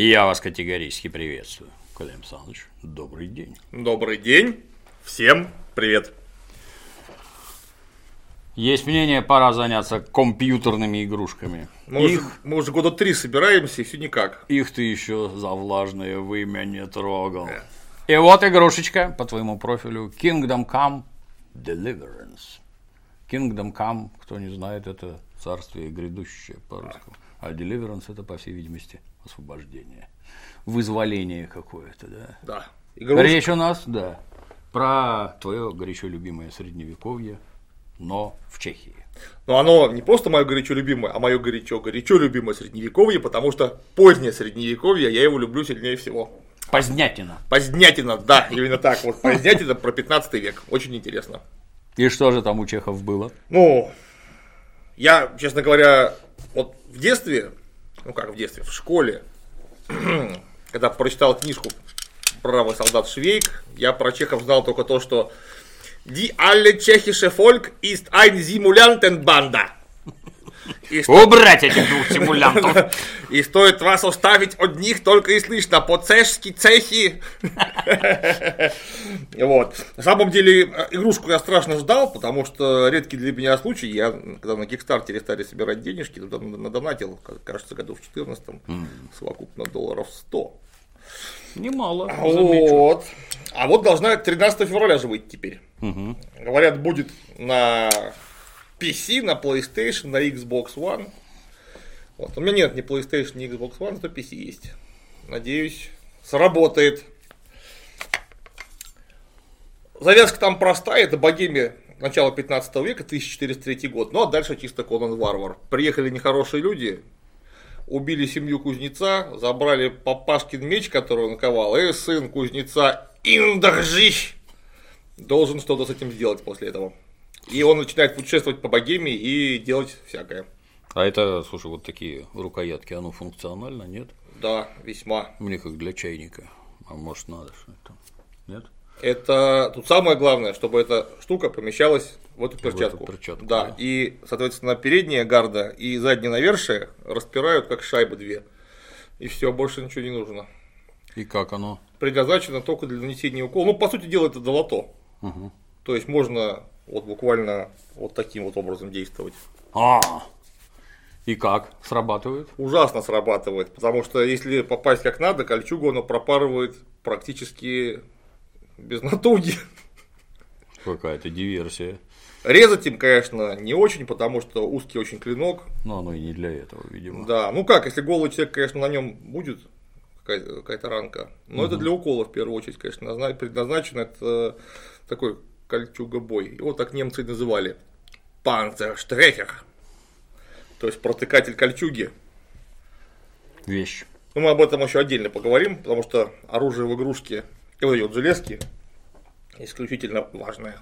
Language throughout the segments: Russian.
Я вас категорически приветствую. Коля Александрович, добрый день. Добрый день. Всем привет. Есть мнение, пора заняться компьютерными игрушками. Мы, их, уже, мы уже года три собираемся, и все никак. Их ты еще за влажное вымя не трогал. Yeah. И вот игрушечка по твоему профилю Kingdom Come Deliverance. Kingdom Come, кто не знает, это царствие грядущее по-русски. А Deliverance это, по всей видимости, освобождение. Вызволение какое-то, да? Да. Игрушка. Речь у нас, да, про твое горячо любимое средневековье, но в Чехии. Но оно не просто мое горячо любимое, а мое горячо, горячо любимое средневековье, потому что позднее средневековье, я его люблю сильнее всего. Позднятина. Позднятина, да, именно так. Вот Позднятина про 15 век. Очень интересно. И что же там у чехов было? Ну, я, честно говоря, вот в детстве, ну как в детстве, в школе, когда прочитал книжку «Бравый солдат Швейк», я про чехов знал только то, что Die alle tschechische Volk ist ein Simulantenbanda. И что... Убрать этих двух симулянтов. И стоит вас оставить одних, только и слышно по-цешски цехи. Вот. На самом деле, игрушку я страшно ждал, потому что редкий для меня случай. Я, когда на Кикстартере стали собирать денежки, надонатил, кажется, году в 14 совокупно долларов 100. Немало. Вот. А вот должна 13 февраля же выйти теперь. Угу. Говорят, будет на PC, на PlayStation, на Xbox One. Вот. У меня нет ни PlayStation, ни Xbox One, зато PC есть. Надеюсь, сработает. Завязка там простая, это богемия начала 15 века, 1403 год. Ну а дальше чисто Конан Варвар. Приехали нехорошие люди, убили семью кузнеца, забрали папашкин меч, который он ковал, и сын кузнеца Индахжищ должен что-то с этим сделать после этого. И он начинает путешествовать по богеме и делать всякое. А это, слушай, вот такие рукоятки, оно функционально, нет? Да, весьма. Мне как для чайника. А может надо что-то? Нет? Это тут самое главное, чтобы эта штука помещалась в эту перчатку. В эту перчатку да. да. И, соответственно, передняя гарда и заднее навершие распирают как шайбы две. И все, больше ничего не нужно. И как оно? Предназначено только для нанесения укола. Ну, по сути дела, это долото. Угу. То есть можно вот буквально вот таким вот образом действовать. А, и как срабатывает? Ужасно срабатывает, потому что если попасть как надо, кольчугу оно пропарывает практически без натуги. Какая-то диверсия. Резать им, конечно, не очень, потому что узкий очень клинок. Но оно и не для этого, видимо. Да, ну как, если голый человек, конечно, на нем будет какая-то, какая ранка. Но угу. это для укола в первую очередь, конечно, предназначено. Это такой кольчугобой. Его так немцы называли. Панцерштрехер. То есть протыкатель кольчуги. Вещь. Ну, мы об этом еще отдельно поговорим, потому что оружие в игрушке и вот железки исключительно важная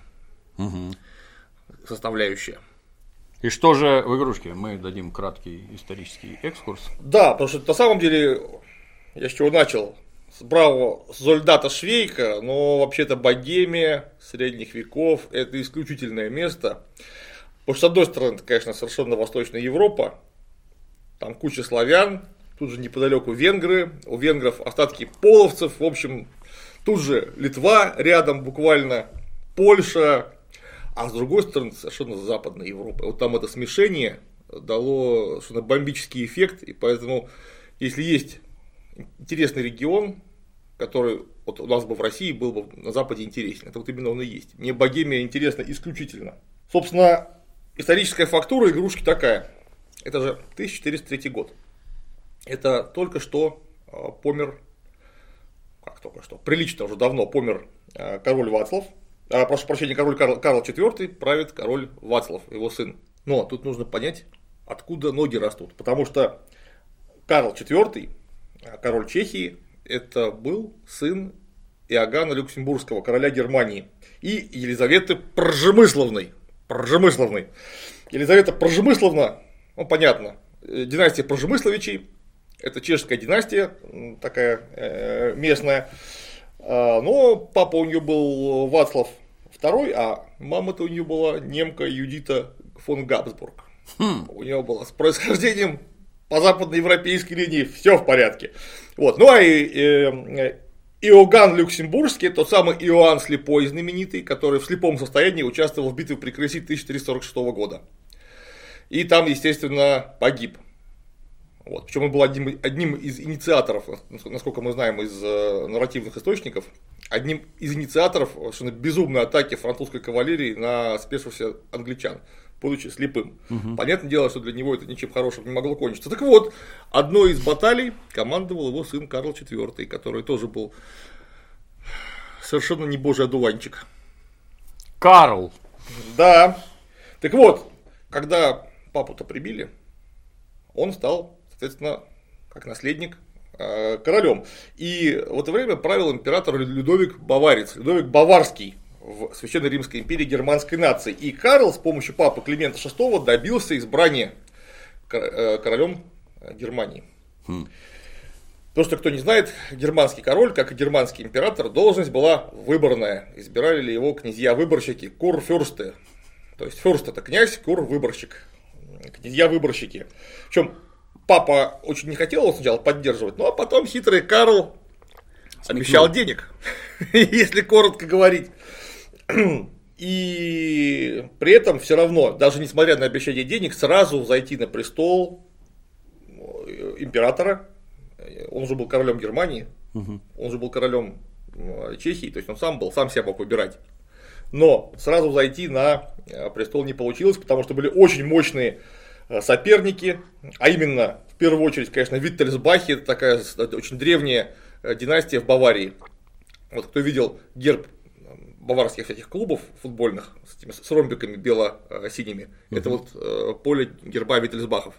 угу. составляющая. И что же в игрушке? Мы дадим краткий исторический экскурс. Да, потому что на самом деле, я с чего начал, с бравого Зольдата Швейка, но вообще-то Богемия средних веков – это исключительное место. Потому что, с одной стороны, это, конечно, совершенно Восточная Европа, там куча славян, тут же неподалеку венгры, у венгров остатки половцев, в общем, тут же Литва рядом буквально, Польша, а с другой стороны, совершенно Западная Европа. Вот там это смешение дало совершенно бомбический эффект, и поэтому, если есть интересный регион, который вот у нас бы в России был бы на Западе интересен. Это вот именно он и есть. Мне Богемия интересна исключительно. Собственно, историческая фактура игрушки такая. Это же 1403 год. Это только что а, помер, как только что, прилично уже давно помер а, король Вацлав. А, прошу прощения, король Карл, Карл IV правит король Вацлав, его сын. Но тут нужно понять, откуда ноги растут. Потому что Карл IV, король Чехии, это был сын Иоганна Люксембургского, короля Германии, и Елизаветы Пржемысловной. Пржемысловной. Елизавета Пржемысловна, ну понятно, э, династия Пржемысловичей, это чешская династия, такая э, местная. А, но папа у нее был Вацлав II, а мама-то у нее была немка Юдита фон Габсбург. Хм. У нее была с происхождением по западноевропейской линии все в порядке. Вот. Ну а и, э, Иоганн Люксембургский, тот самый Иоанн Слепой знаменитый, который в слепом состоянии участвовал в битве при Крысе 1346 года. И там, естественно, погиб. Вот. Причем он был одним, одним из инициаторов, насколько мы знаем из э, нарративных источников, одним из инициаторов совершенно безумной атаки французской кавалерии на спешившихся англичан, будучи слепым. Угу. Понятное дело, что для него это ничем хорошим не могло кончиться. Так вот, одной из баталий командовал его сын Карл IV, который тоже был совершенно не божий одуванчик. Карл. Да. Так вот, когда папу-то прибили, он стал соответственно, как наследник э, королем. И в это время правил император Людовик Баварец, Людовик Баварский в Священной Римской империи германской нации. И Карл с помощью папы Климента VI добился избрания э, королем Германии. Хм. То, что кто не знает, германский король, как и германский император, должность была выборная. Избирали ли его князья-выборщики, курфюрсты. То есть фюрст это князь, кур выборщик. Князья-выборщики. Причем папа очень не хотел его сначала поддерживать, ну а потом хитрый Карл Смекнул. обещал денег, если коротко говорить. И при этом все равно, даже несмотря на обещание денег, сразу зайти на престол э, императора. Он уже был королем Германии, угу. он же был королем Чехии, то есть он сам был, сам себя мог выбирать. Но сразу зайти на э, престол не получилось, потому что были очень мощные Э, соперники, а именно, в первую очередь, конечно, Виттельсбахи, это такая очень древняя династия в Баварии. Вот кто видел герб баварских этих клубов футбольных с, этими, с ромбиками бело-синими, угу. это вот поле герба Виттельсбахов.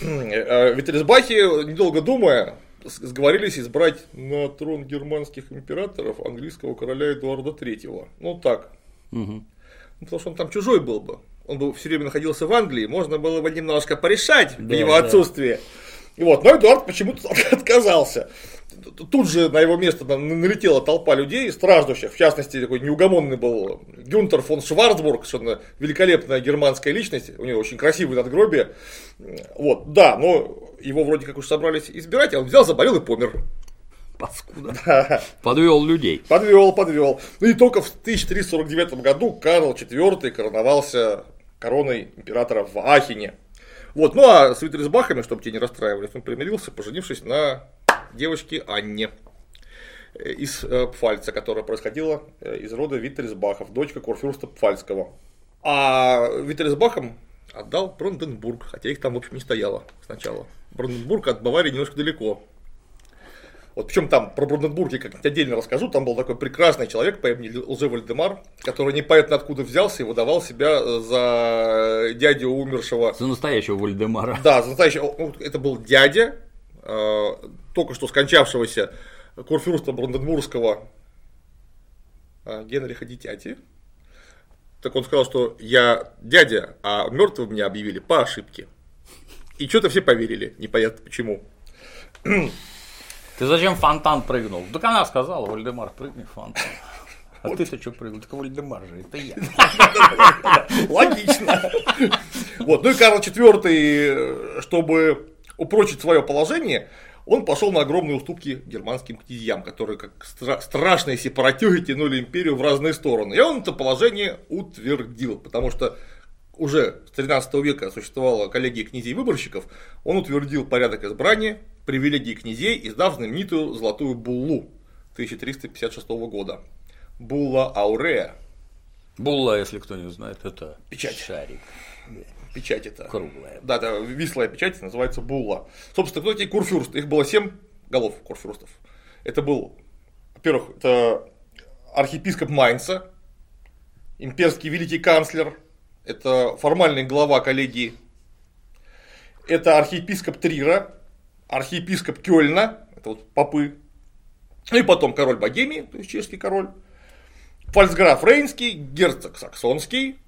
Виттельсбахи, недолго думая, сговорились избрать на трон германских императоров английского короля Эдуарда III. Ну так. Угу. Потому что он там чужой был бы он бы все время находился в Англии, можно было бы немножко порешать да, в его да. отсутствие. И вот, но Эдуард почему-то отказался. Тут же на его место налетела толпа людей, страждущих, в частности, такой неугомонный был Гюнтер фон Шварцбург, совершенно великолепная германская личность, у него очень красивое надгробие. Вот, да, но его вроде как уж собрались избирать, а он взял, заболел и помер. Паскуда. Да. Подвел людей. Подвел, подвел. Ну и только в 1349 году Карл IV короновался короной императора в Ахине. Вот, ну а с Витрисбахами, чтобы те не расстраивались, он примирился, поженившись на девочке Анне э, из э, Пфальца, которая происходила э, из рода Виттерсбахов, дочка Курфюрста Пфальского. А Виттерсбахам отдал Бранденбург, хотя их там, в общем, не стояло сначала. Бранденбург от Баварии немножко далеко. Вот причем там про Бранденбург я как-нибудь отдельно расскажу. Там был такой прекрасный человек по имени Лже Вальдемар, который непонятно откуда взялся и выдавал себя за дядю умершего. За настоящего Вальдемара. Да, за настоящего. Это был дядя, только что скончавшегося курфюрста Бранденбургского э, Генриха Дитяти. Так он сказал, что я дядя, а мертвым меня объявили по ошибке. И что-то все поверили, непонятно почему. Ты зачем фонтан прыгнул? Так она сказала, Вальдемар, прыгни в фонтан. А ты-то что прыгнул? Так Вальдемар же, это я. Логично. Вот, ну и Карл IV, чтобы упрочить свое положение, он пошел на огромные уступки германским князьям, которые как стра- страшные сепаратюги тянули империю в разные стороны. И он это положение утвердил, потому что уже с 13 века существовала коллегия князей-выборщиков, он утвердил порядок избрания, привилегии князей, издав знаменитую золотую буллу 1356 года. Булла Аурея. Булла, если кто не знает, это печать. шарик. Печать это. Круглая. Да, да, вислая печать называется булла. Собственно, кто такие курфюрст? Их было семь голов курфюрстов. Это был, во-первых, это архиепископ Майнца, имперский великий канцлер, это формальный глава коллегии, это архиепископ Трира, архиепископ Кёльна, это вот попы, и потом король Богемии, то есть чешский король, фальцграф Рейнский, герцог Саксонский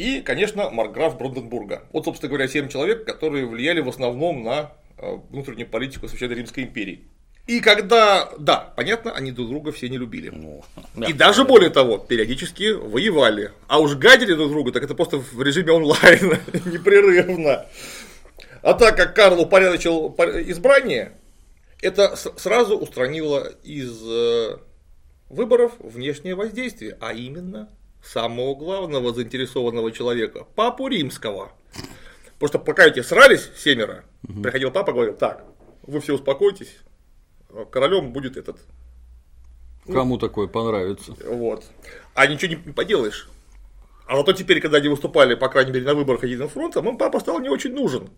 и, конечно, маркграф Бранденбурга. Вот, собственно говоря, семь человек, которые влияли в основном на э, внутреннюю политику Священной Римской империи. И когда, да, понятно, они друг друга все не любили. Ну, и даже более того, периодически воевали. А уж гадили друг друга, так это просто в режиме онлайн, непрерывно. А так как Карл упорядочил избрание, это сразу устранило из э, выборов внешнее воздействие, а именно самого главного заинтересованного человека, папу римского. Потому что пока эти срались семеро, угу. приходил папа и говорил, так, вы все успокойтесь, королем будет этот. Кому ну, такое понравится. Вот. А ничего не, не поделаешь. А зато теперь, когда они выступали, по крайней мере, на выборах Единым фронтом, им папа стал не очень нужен.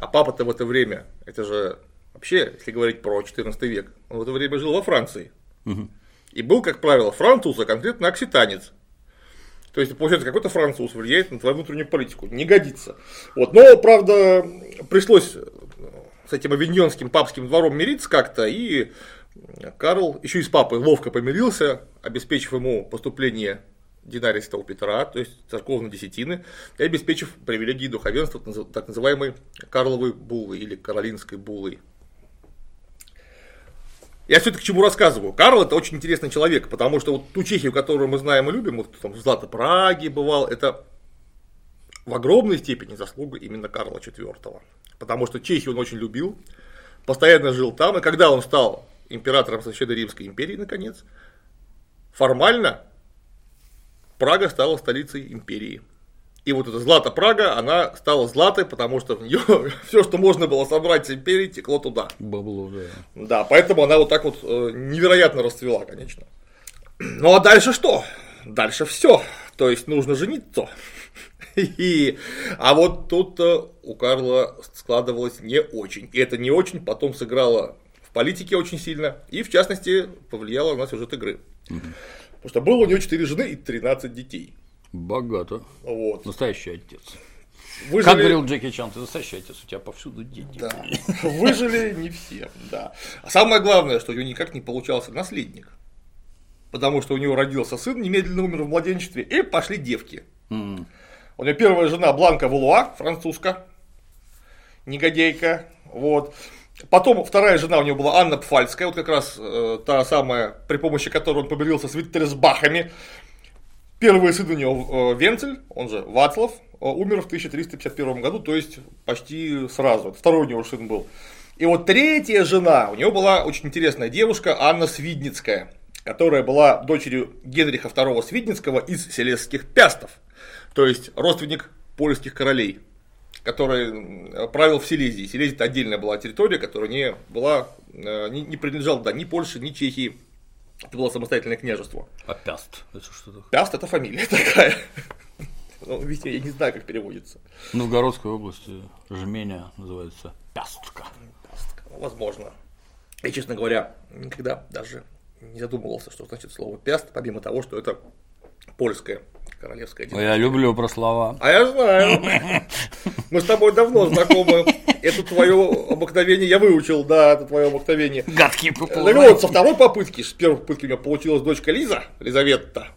А папа-то в это время, это же вообще, если говорить про 14 век, он в это время жил во Франции. Угу. И был, как правило, француз, а конкретно окситанец. То есть, получается, какой-то француз влияет на твою внутреннюю политику. Не годится. Вот. Но, правда, пришлось с этим авиньонским папским двором мириться как-то, и Карл еще и с папой ловко помирился, обеспечив ему поступление динаристого Петра, то есть церковной десятины, и обеспечив привилегии духовенства так называемой Карловой буллы или Каролинской буллы. Я все это к чему рассказываю. Карл это очень интересный человек, потому что вот ту Чехию, которую мы знаем и любим, вот там Злата Праги бывал, это в огромной степени заслуга именно Карла IV. Потому что Чехию он очень любил, постоянно жил там, и когда он стал императором Священной Римской империи, наконец, формально Прага стала столицей империи. И вот эта Злата Прага, она стала златой, потому что в нее все, что можно было собрать с империи, текло туда. Бабло, да. Да, поэтому она вот так вот э, невероятно расцвела, конечно. Ну а дальше что? Дальше все. То есть нужно жениться. И, а вот тут у Карла складывалось не очень. И это не очень потом сыграло в политике очень сильно. И в частности повлияло на сюжет игры. Угу. Потому что было у него 4 жены и 13 детей. Богато. Вот. Настоящий отец. Выжили... Как говорил Джеки Чан, ты настоящий отец, у тебя повсюду дети. Да. Выжили не все, да. А самое главное, что у него никак не получался наследник. Потому что у него родился сын, немедленно умер в младенчестве, и пошли девки. Mm. У него первая жена Бланка Валуа, французка, негодейка, вот. Потом вторая жена у него была Анна Пфальская, вот как раз э, та самая, при помощи которой он помирился с Виттерсбахами. Первый сын у него э, Венцель, он же Вацлав, э, умер в 1351 году, то есть почти сразу. Второй у него сын был. И вот третья жена, у него была очень интересная девушка Анна Свидницкая, которая была дочерью Генриха II Свидницкого из Селесских Пястов, то есть родственник польских королей который правил в Силезии. Силезия это отдельная была территория, которая не была, э, не, принадлежала да, ни Польше, ни Чехии. Это было самостоятельное княжество. А Пяст это что такое? Пяст это фамилия такая. Ну, видите, я не знаю, как переводится. В Новгородской области Жменя называется Пястка. Пястка, ну, возможно. Я, честно говоря, никогда даже не задумывался, что значит слово пяст, помимо того, что это польское королевская династия. Я люблю про слова. А я знаю. Мы с тобой давно знакомы. Это твое обыкновение я выучил, да, это твое обыкновение. Гадкий Так вот, со второй попытки, с первой попытки у меня получилась дочка Лиза, Лизаветта.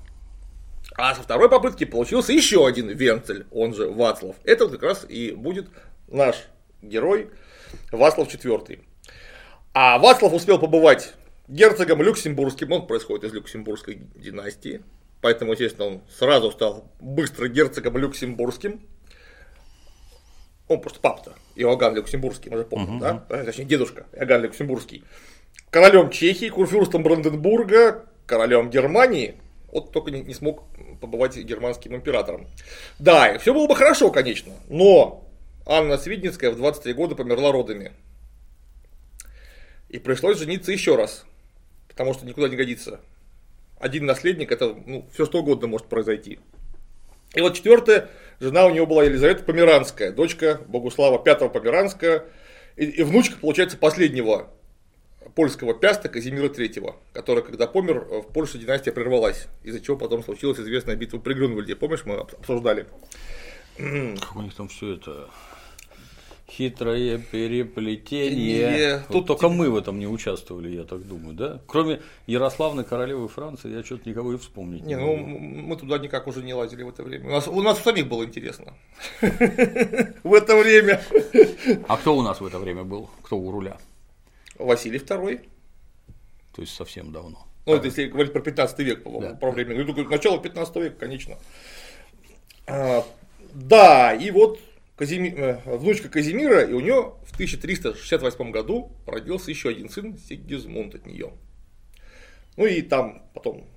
А со второй попытки получился еще один Венцель, он же Вацлав. Это как раз и будет наш герой Вацлав IV. А Вацлав успел побывать герцогом Люксембургским, он происходит из Люксембургской династии, поэтому, естественно, он сразу стал быстро герцогом люксембургским. Он просто папа-то, Иоганн Люксембургский, мы же помним, uh-huh. да? Точнее, дедушка Иоганн Люксембургский. Королем Чехии, курфюрстом Бранденбурга, королем Германии, вот только не, не смог побывать германским императором. Да, и все было бы хорошо, конечно, но Анна Свидницкая в 23 года померла родами. И пришлось жениться еще раз, потому что никуда не годится один наследник, это ну, все что угодно может произойти. И вот четвертая жена у него была Елизавета Померанская, дочка Богуслава V Померанская, и, и внучка, получается, последнего польского пяста Казимира III, который, когда помер, в Польше династия прервалась, из-за чего потом случилась известная битва при Грюнвальде. Помнишь, мы обсуждали? Как у них там все это хитрое переплетение. Вот Тут только мы в этом не участвовали, я так думаю, да? Кроме Ярославны королевы Франции, я что-то никого и вспомнить не, не ну мы туда никак уже не лазили в это время. У нас, у нас самих было интересно. В это время. А кто у нас в это время был? Кто у руля? Василий II. То есть совсем давно. Ну, это если говорить про 15 век, по-моему, про время. Ну, начало 15 века, конечно. А, да, и вот Казими... э, внучка Казимира, и у нее в 1368 году родился еще один сын Сигизмунд от нее. Ну и там потом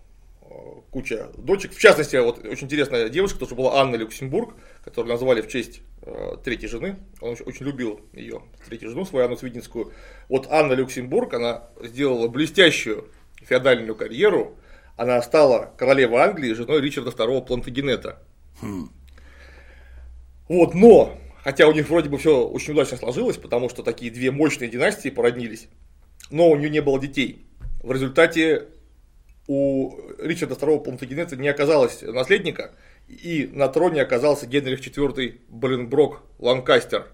э, куча дочек. В частности, вот очень интересная девушка, тоже была Анна Люксембург, которую назвали в честь э, третьей жены. Он очень, очень любил ее, третью жену свою, Анну Свидинскую. Вот Анна Люксембург, она сделала блестящую феодальную карьеру. Она стала королевой Англии, женой Ричарда II Плантагенета. Вот, но, хотя у них вроде бы все очень удачно сложилось, потому что такие две мощные династии породнились, но у нее не было детей. В результате у Ричарда II Плантагенета не оказалось наследника, и на троне оказался Генрих IV Боленброк Ланкастер.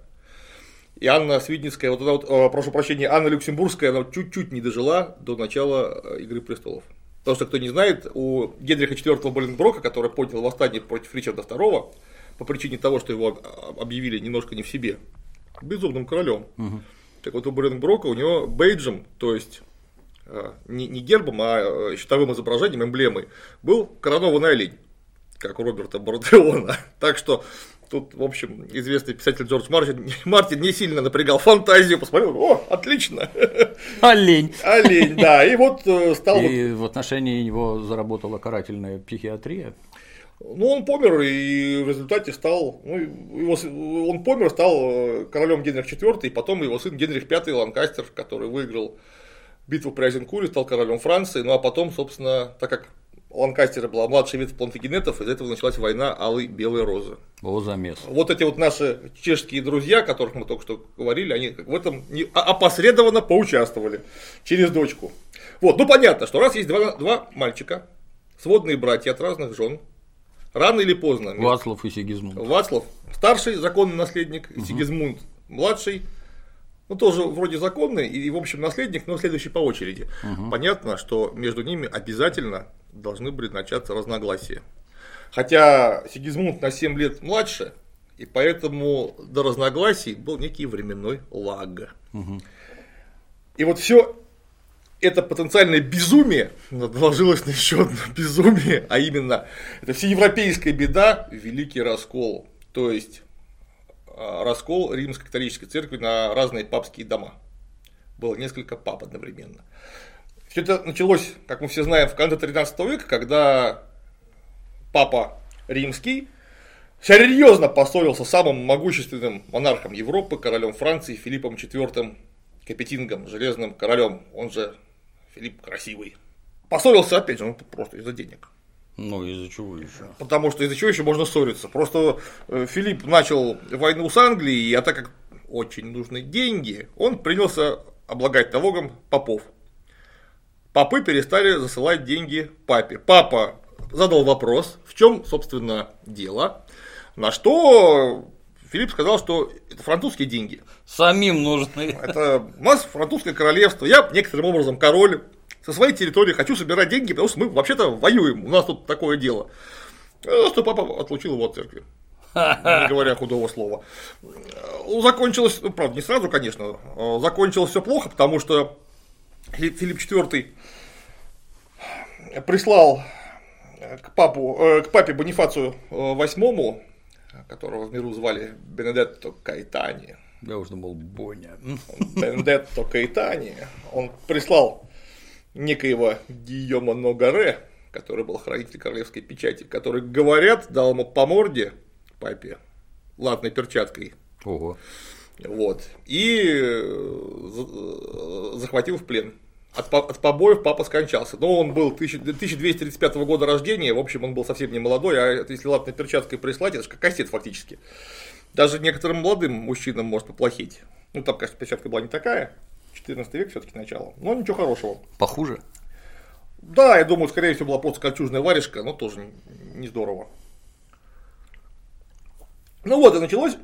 И Анна Свидницкая, вот, эта вот, э, прошу прощения, Анна Люксембургская, она чуть-чуть не дожила до начала э, Игры престолов. Потому что, кто не знает, у Генриха IV Боленброка, который поднял восстание против Ричарда II, по причине того, что его объявили немножко не в себе, безумным королем. Мгм. Так вот у Боленброка у него бейджем, то есть э, не, не гербом, а э, щитовым изображением, эмблемой, был коронованный олень, как у Роберта Бардеона. Так что тут, в общем, известный писатель Джордж Мартин, Мартин не сильно напрягал фантазию, посмотрел, о, отлично, Олень. олень, да, и вот э, стал вот И в отношении него заработала карательная психиатрия. Ну, он помер и в результате стал, ну, его, он помер, стал э, королем Генрих IV, и потом его сын Генрих V Ланкастер, который выиграл битву при Азенкуре, стал королем Франции, ну а потом, собственно, так как Ланкастера была младшая ветвь плантагенетов, из этого началась война Алой Белой Розы. О, замес. Вот эти вот наши чешские друзья, о которых мы только что говорили, они в этом а- опосредованно поучаствовали через дочку. Вот, ну понятно, что раз есть два, два мальчика, сводные братья от разных жен, рано или поздно Вацлав и Сигизмунд. Вацлав, старший законный наследник, Сигизмунд, младший, ну тоже вроде законный и, в общем, наследник, но следующий по очереди. Понятно, что между ними обязательно должны были начаться разногласия. Хотя Сигизмунд на 7 лет младше, и поэтому до разногласий был некий временной лаг. И вот все это потенциальное безумие наложилось на еще одно безумие, а именно это всеевропейская беда, великий раскол. То есть а, раскол римской католической церкви на разные папские дома. Было несколько пап одновременно. Все это началось, как мы все знаем, в конце 13 века, когда папа римский серьезно поссорился с самым могущественным монархом Европы, королем Франции Филиппом IV Капетингом, железным королем, он же Филипп Красивый. Поссорился, опять же, ну, просто из-за денег. Ну, из-за чего еще? Потому что из-за чего еще можно ссориться? Просто э, Филипп начал войну с Англией, а так как очень нужны деньги, он принялся облагать налогом попов. Попы перестали засылать деньги папе. Папа задал вопрос, в чем, собственно, дело, на что Филипп сказал, что это французские деньги. Самим нужны. Это у нас французское королевство, я некоторым образом король, со своей территории хочу собирать деньги, потому что мы вообще-то воюем, у нас тут такое дело. Э, Что папа отлучил его от церкви. Не говоря худого слова. Э, Закончилось, ну, правда, не сразу, конечно, э, закончилось все плохо, потому что Фи- Филипп IV прислал к, папу, к папе Бонифацию VIII, которого в миру звали Бенедетто Кайтани, Я уже думал, Боня. Бендетто Кайтани, он прислал некоего Гийома Ногаре, который был хранитель королевской печати, который, говорят, дал ему по морде папе латной перчаткой, Ого. вот, и э, за- захватил в плен. От, от побоев папа скончался. Но он был 1000 1235 года рождения, в общем, он был совсем не молодой, а если латной перчаткой прислать, это же как кассет фактически. Даже некоторым молодым мужчинам может поплохеть. Ну, там, конечно, перчатка была не такая, 14 век все-таки начало, но ничего хорошего. Похуже? Да, я думаю, скорее всего, была просто кольчужная варежка, но тоже не здорово. Ну вот, и началось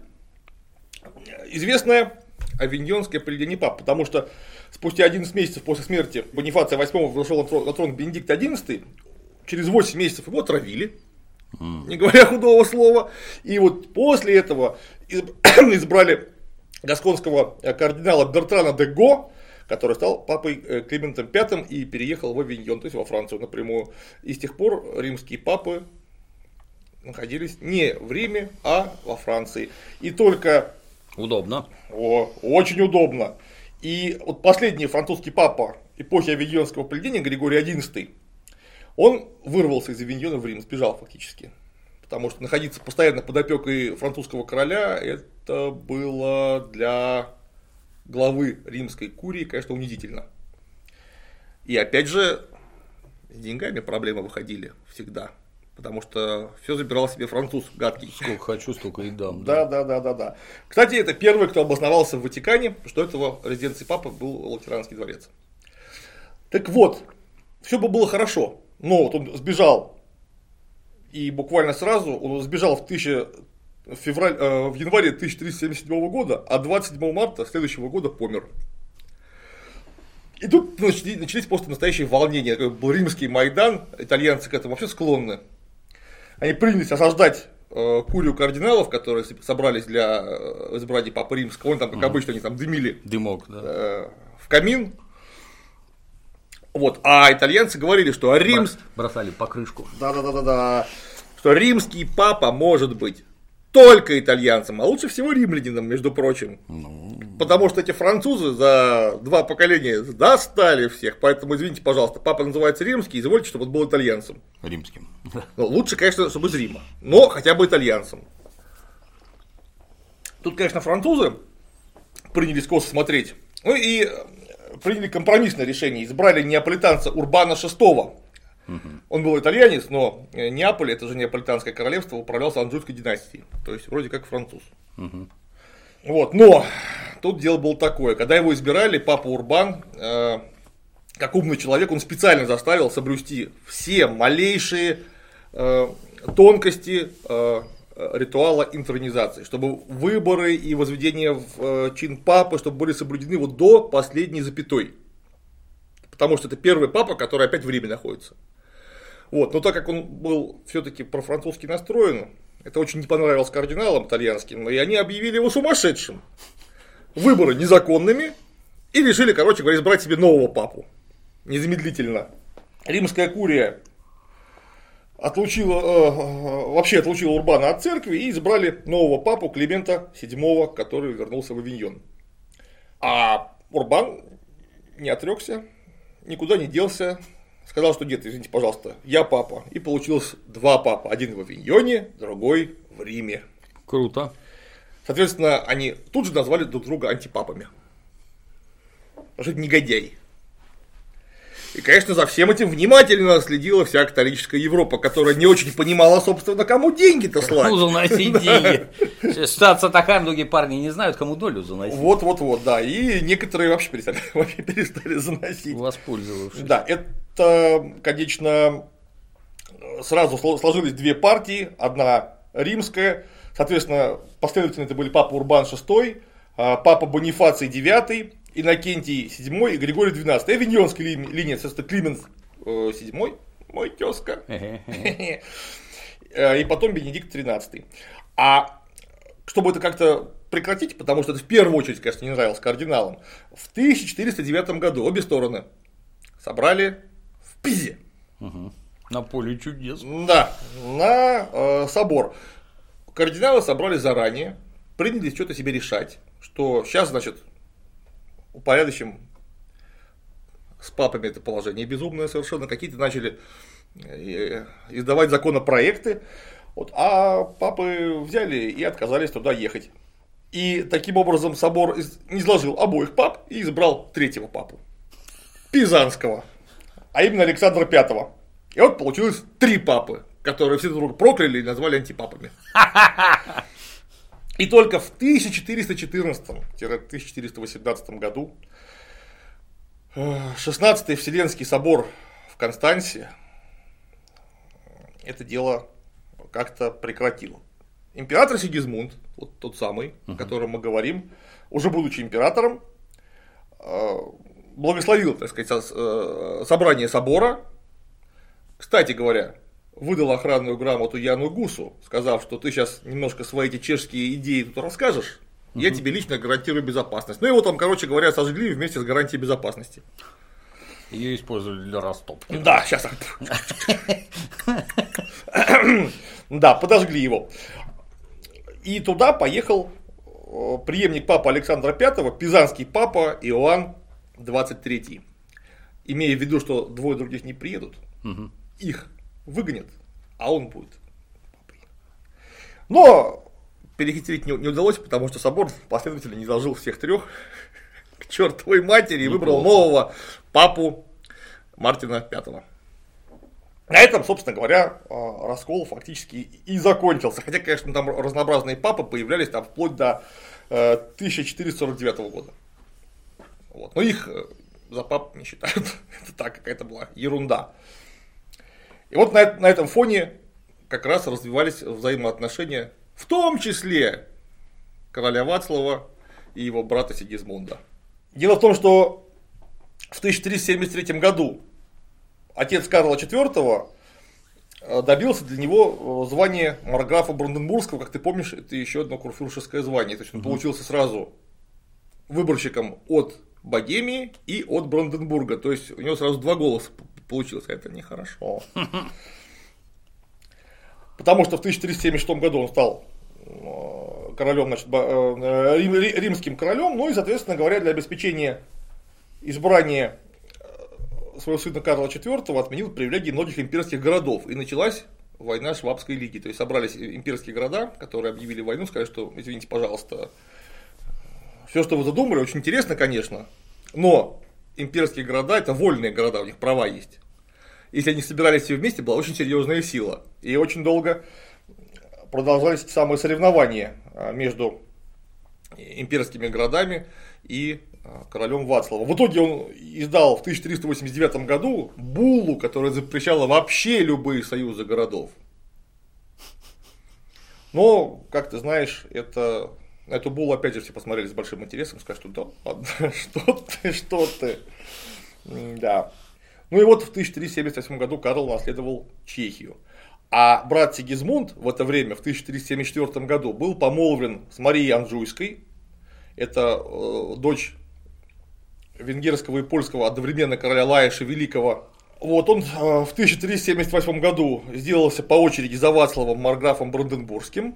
известное авиньонское поведение пап, потому что спустя 11 месяцев после смерти Бонифация VIII вышел на трон, Бенедикт XI, через 8 месяцев его отравили, не говоря худого слова, и вот после этого изб- избрали гасконского э, кардинала Бертрана де Го, который стал папой э, Климентом V и переехал в Авиньон, то есть во Францию напрямую. И с тех пор римские папы находились не в Риме, а во Франции. И только... Удобно. О, очень удобно. И вот последний французский папа эпохи авиньонского поведения, Григорий XI, он вырвался из Авиньона в Рим, сбежал фактически. Потому что находиться постоянно под опекой французского короля, это было для главы римской курии, конечно, унизительно. И опять же, с деньгами проблемы выходили всегда. Потому что все забирал себе француз гадкий. Сколько хочу, столько и дам. Да, да, да, да, да. Кстати, это первый, кто обосновался в Ватикане, что этого резиденции папы был Латеранский дворец. Так вот, все бы было хорошо. Но вот он сбежал. И буквально сразу он сбежал в, 1000, в, февраль, э, в январе 1377 года, а 27 марта следующего года помер. И тут начались, начались просто настоящие волнения. Был римский Майдан, итальянцы к этому вообще склонны они принялись осаждать э, курию кардиналов, которые собрались для э, избрания Папы Римского. Он там, как обычно, они там дымили Дымок, да. э, в камин. Вот. А итальянцы говорили, что Римс... Бросали покрышку. Да-да-да-да. Что римский папа может быть только итальянцам, а лучше всего римлянином, между прочим. Ну... Потому что эти французы за два поколения достали всех. Поэтому, извините, пожалуйста, папа называется римский, извольте, чтобы он был итальянцем. Римским. Ну, лучше, конечно, чтобы из Рима, но хотя бы итальянцем. Тут, конечно, французы принялись косо смотреть. Ну и приняли компромиссное решение. Избрали неаполитанца Урбана VI он был итальянец, но э, Неаполь, это же неаполитанское королевство, управлялся Анжуйской династией. То есть вроде как француз. Вот, но тут дело было такое. Когда его избирали, папа Урбан, э, как умный человек, он специально заставил соблюсти все малейшие э, тонкости э, ритуала интронизации, чтобы выборы и возведение в э, чин папы, чтобы были соблюдены вот до последней запятой. Потому что это первый папа, который опять в Риме находится. Вот. Но так как он был все-таки профранцузски настроен, это очень не понравилось кардиналам итальянским, и они объявили его сумасшедшим. Выборы незаконными, и решили, короче говоря, избрать себе нового папу. Незамедлительно. Римская курия отлучила, э, вообще отлучила Урбана от церкви и избрали нового папу Климента VII, который вернулся в Авиньон. А Урбан не отрекся, никуда не делся, сказал, что нет, извините, пожалуйста, я папа. И получилось два папа. Один в Авиньоне, другой в Риме. Круто. Соответственно, они тут же назвали друг друга антипапами. Потому что это негодяй. И, конечно, за всем этим внимательно следила вся католическая Европа, которая не очень понимала, собственно, кому деньги-то слать. Кому заносить деньги. Ситуация такая, многие парни не знают, кому долю заносить. Вот-вот-вот, да. И некоторые вообще перестали, вообще перестали заносить. Воспользовавшись. Да, это, конечно, сразу сложились две партии. Одна римская, соответственно, последовательно это были папа Урбан VI, а, папа Бонифаций IX, Иннокентий VII и Григорий XII. Авиньонская ли, линия, соответственно, Климент VII, мой тезка. Э, и потом Бенедикт XIII. А чтобы это как-то прекратить, потому что это в первую очередь, конечно, не нравилось кардиналам, в 1409 году обе стороны собрали в Пизе. Угу. На поле чудес. Да, на э, собор. Кардиналы собрали заранее, приняли что-то себе решать, что сейчас, значит, упорядочим с папами это положение безумное совершенно. Какие-то начали э, издавать законопроекты, вот, а папы взяли и отказались туда ехать. И таким образом собор изложил обоих пап и избрал третьего папу. Пизанского. А именно Александра Пятого. И вот получилось три папы, которые все друг прокляли и назвали антипапами. И только в 1414-1418 году 16-й Вселенский собор в Констанции это дело как-то прекратил. Император Сигизмунд, вот тот самый, о котором мы говорим, уже будучи императором, э, благословил, так сказать, э, собрание собора. Кстати говоря, выдал охранную грамоту Яну Гусу, сказав, что ты сейчас немножко свои эти чешские идеи тут расскажешь, угу. я тебе лично гарантирую безопасность. Ну его там, короче говоря, сожгли вместе с гарантией безопасности. Ее использовали для растопки. Да, сейчас. Да, подожгли его. И туда поехал э, преемник папы Александра V, пизанский папа Иоанн 23. Имея в виду, что двое других не приедут, их выгонят, а он будет папой. Но перехитрить не, не удалось, потому что собор последовательно не заложил всех трех к чертовой матери и выбрал нового папу Мартина V. На этом, собственно говоря, а, раскол фактически и закончился. Хотя, конечно, там разнообразные папы появлялись там вплоть до 1449 э, года. Вот. Но их э, за пап не считают. Это так, какая-то была ерунда. И вот на, на этом фоне как раз развивались взаимоотношения, в том числе короля Вацлава и его брата Сигизмунда. Дело в том, что в 1373 году отец Карла IV э, добился для него э, звания марграфа Бранденбургского, как ты помнишь, это еще одно курфюршеское звание. То есть он угу. получился сразу выборщиком от Богемии и от Бранденбурга. То есть у него сразу два голоса получилось. А это нехорошо. Потому что в 1376 году он стал э, королем, значит, римским королем, ну и, соответственно говоря, для обеспечения избрания своего сына Карла IV отменил привилегии многих имперских городов, и началась война Швабской лиги. То есть собрались имперские города, которые объявили войну, сказали, что, извините, пожалуйста, все, что вы задумали, очень интересно, конечно, но имперские города это вольные города, у них права есть. Если они собирались все вместе, была очень серьезная сила. И очень долго продолжались самые соревнования а, между имперскими городами и а, королем Вацлавом. В итоге он издал в 1389 году буллу, которая запрещала вообще любые союзы городов. Но, как ты знаешь, это, эту буллу опять же все посмотрели с большим интересом, что да, что ты, что ты. Да. Ну и вот в 1378 году Карл наследовал Чехию. А брат Сигизмунд в это время, в 1374 году, был помолвлен с Марией Анжуйской. Это э, дочь венгерского и польского одновременно короля Лаиша Великого. Вот он э, в 1378 году сделался по очереди за Вацлавом Марграфом Бранденбургским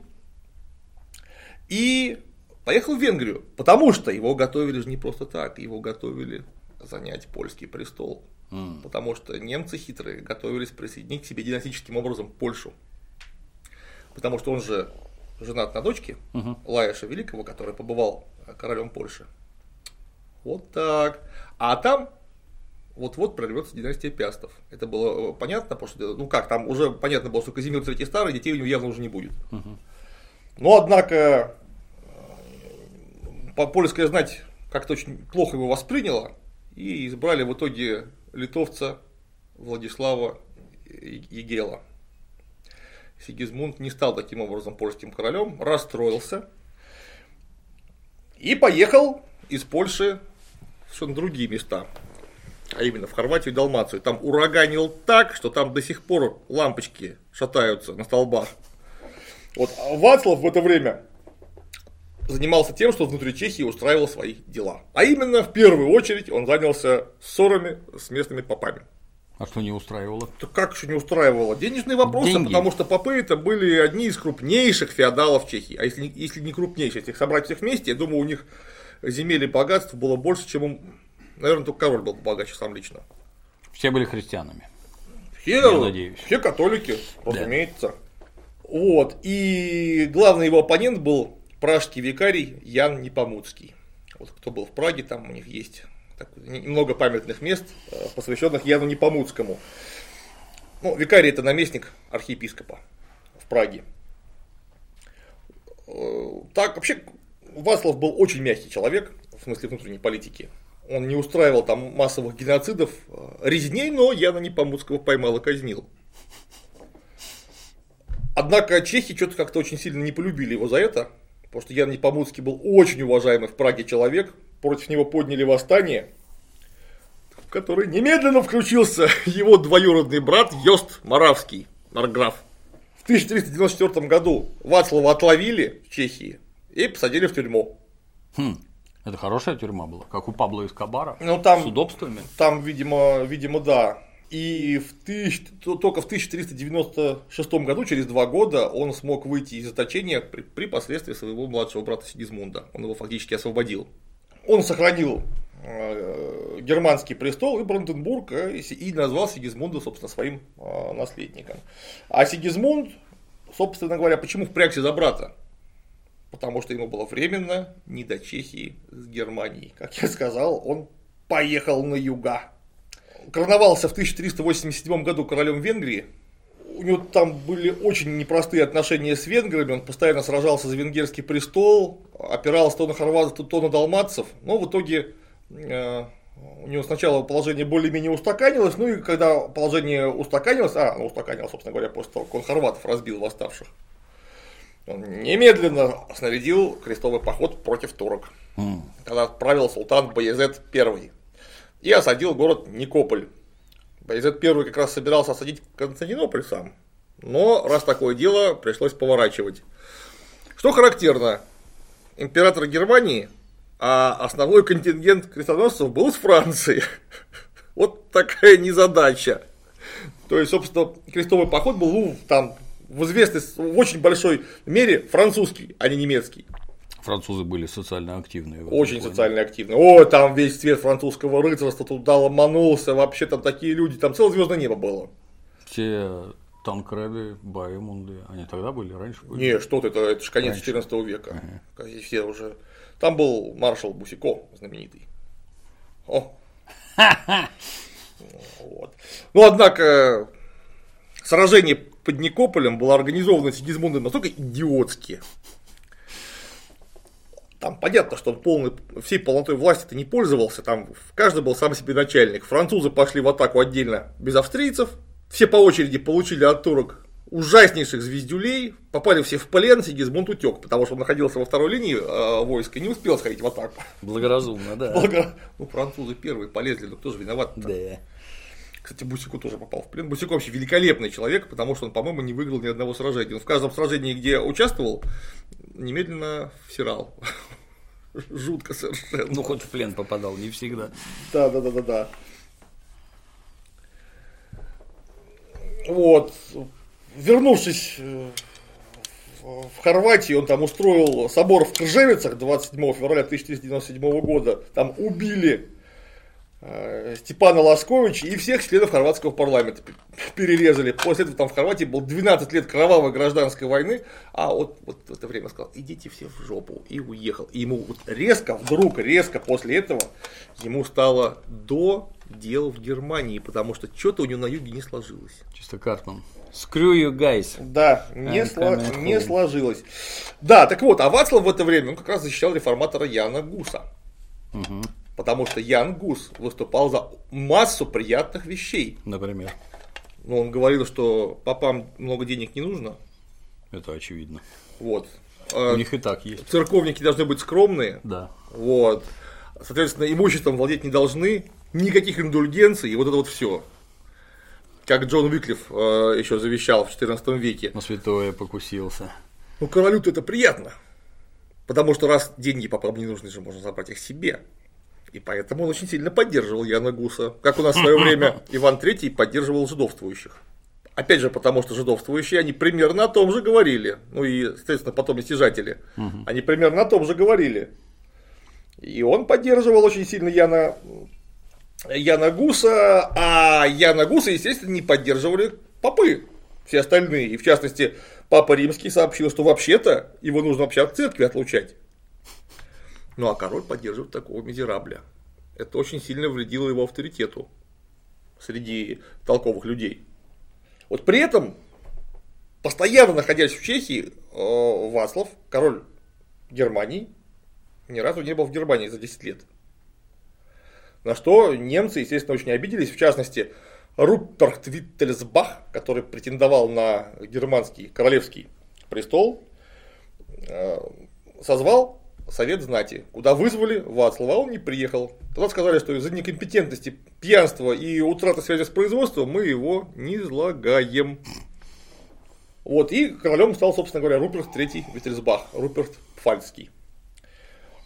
и поехал в Венгрию, потому что его готовили же не просто так, его готовили занять польский престол. Mm. Потому что немцы хитрые готовились присоединить к себе династическим образом Польшу. Потому что он же женат на дочке uh-huh. Лаиша Великого, который побывал королем Польши. Вот так. А там вот-вот прорвется династия Пястов. Это было э, понятно, потому что, ну как, там уже понятно было, что Казимир III старый, детей у него явно уже не будет. Угу. Но, однако, э, польская знать как-то очень плохо его восприняла, и избрали в итоге литовца Владислава Егела. Сигизмунд не стал таким образом польским королем, расстроился и поехал из Польши совершенно другие места, а именно в Хорватию и Далмацию. Там ураганил так, что там до сих пор лампочки шатаются на столбах. Вот а Вацлав в это время занимался тем, что внутри Чехии устраивал свои дела. А именно, в первую очередь, он занялся ссорами с местными попами. А что не устраивало? То как еще не устраивало? Денежные вопросы, Деньги. потому что попы это были одни из крупнейших феодалов Чехии. А если, если не крупнейших, если их собрать всех вместе, я думаю, у них земель и богатств было больше, чем у... Наверное, только король был богаче сам лично. Все были христианами. Все, я надеюсь. все католики, разумеется. Да. Вот. И главный его оппонент был пражский викарий Ян Непомуцкий. Вот кто был в Праге, там у них есть много памятных мест, э, посвященных Яну Непомуцкому. Ну, викарий это наместник архиепископа в Праге. Э, так, вообще, Васлов был очень мягкий человек, в смысле внутренней политики. Он не устраивал там массовых геноцидов, э, резней, но Яна Непомуцкого поймал и казнил. Однако чехи что-то как-то очень сильно не полюбили его за это, потому что Ян Непомуцкий был очень уважаемый в Праге человек, против него подняли восстание, в которое немедленно включился его двоюродный брат Йост Моравский, Марграф. В 1394 году Вацлава отловили в Чехии, и посадили в тюрьму. Хм. Это хорошая тюрьма была, как у Пабло Эскобара, ну, там, с удобствами. Там, видимо, видимо, да. И в тысяч, только в 1396 году, через два года, он смог выйти из заточения при, при последствии своего младшего брата Сигизмунда. Он его фактически освободил. Он сохранил э, германский престол и Бранденбург э, и назвал Сигизмунда, собственно, своим э, наследником. А Сигизмунд, собственно говоря, почему впрягся за брата? Потому что ему было временно не до Чехии с Германией. Как я сказал, он поехал на юга короновался в 1387 году королем Венгрии. У него там были очень непростые отношения с венграми, он постоянно сражался за венгерский престол, опирался то на хорватов, то на далматцев, но в итоге э, у него сначала положение более-менее устаканилось, ну и когда положение устаканилось, а, ну устаканилось, собственно говоря, после того, как он хорватов разбил восставших, он немедленно снарядил крестовый поход против турок, mm. когда отправил султан Баязет I и осадил город Никополь. Байзет первый как раз собирался осадить Константинополь сам, но раз такое дело, пришлось поворачивать. Что характерно, император Германии, а основной контингент крестоносцев был из Франции. Вот такая незадача. То есть, собственно, крестовый поход был ну, там в известной, в очень большой мере французский, а не немецкий. Французы были социально активные. Очень плане. социально активные. О, там весь цвет французского рыцарства туда ломанулся. Вообще там такие люди, там целое звездное небо было. Все Танкреды, Баймунды, они тогда были, раньше были? Не, что ты, это, это же конец раньше. 14 века. Ага. Все уже. Там был маршал Бусико знаменитый. О. вот. Ну, однако, сражение под Никополем было организовано Сигизмундом настолько идиотски, там понятно, что он полный, всей полнотой власти-то не пользовался, там каждый был сам себе начальник. Французы пошли в атаку отдельно без австрийцев, все по очереди получили от турок ужаснейших звездюлей, попали все в плен, Сигизмунд утек, потому что он находился во второй линии э, войска и не успел сходить в атаку. Благоразумно, да. Благо... Ну, французы первые полезли, но кто же виноват -то? Да. Кстати, Бусику тоже попал в плен. Бусико вообще великолепный человек, потому что он, по-моему, не выиграл ни одного сражения. Он в каждом сражении, где участвовал, немедленно всирал. Жутко совершенно. Ну, хоть в плен попадал, не всегда. Да, да, да, да, да. Вот. Вернувшись э, в Хорватии, он там устроил собор в Кржевицах 27 февраля 1397 года. Там убили Степана Ласковича и всех членов хорватского парламента перерезали. После этого там в Хорватии был 12 лет кровавой гражданской войны, а вот, вот в это время сказал, идите все в жопу, и уехал. И ему вот резко, вдруг, резко после этого, ему стало до дел в Германии, потому что что-то у него на юге не сложилось. Чисто Картман. Screw you guys. Да, не, сло- не сложилось. Да, так вот, а Вацлав в это время он как раз защищал реформатора Яна Гуса. Угу. Потому что Ян Гус выступал за массу приятных вещей. Например. Ну, он говорил, что попам много денег не нужно. Это очевидно. Вот. У а, них и так есть. Церковники должны быть скромные. Да. Вот. Соответственно, имуществом владеть не должны, никаких индульгенций, и вот это вот все. Как Джон Виклиф э, еще завещал в XIV веке. На святое покусился. Ну, королю-то это приятно. Потому что раз деньги попам не нужны же, можно забрать их себе. И поэтому он очень сильно поддерживал Яна Гуса. Как у нас в свое время Иван III поддерживал жидовствующих. Опять же, потому что жидовствующие, они примерно о том же говорили. Ну и, соответственно, потом стяжатели. Они примерно о том же говорили. И он поддерживал очень сильно Яна, Яна Гуса, а Яна Гуса, естественно, не поддерживали попы, все остальные. И в частности, Папа Римский сообщил, что вообще-то его нужно вообще от церкви отлучать. Ну а король поддерживает такого мизерабля. Это очень сильно вредило его авторитету среди толковых людей. Вот при этом, постоянно находясь в Чехии, э, Васлов, король Германии, ни разу не был в Германии за 10 лет. На что немцы, естественно, очень обиделись. В частности, Руперт Виттельсбах, который претендовал на германский королевский престол, э, созвал совет знати, куда вызвали Вацлава, а он не приехал. Тогда сказали, что из-за некомпетентности, пьянства и утраты связи с производством мы его не излагаем. Вот, и королем стал, собственно говоря, Руперт III Виттельсбах, Руперт Пфальцкий.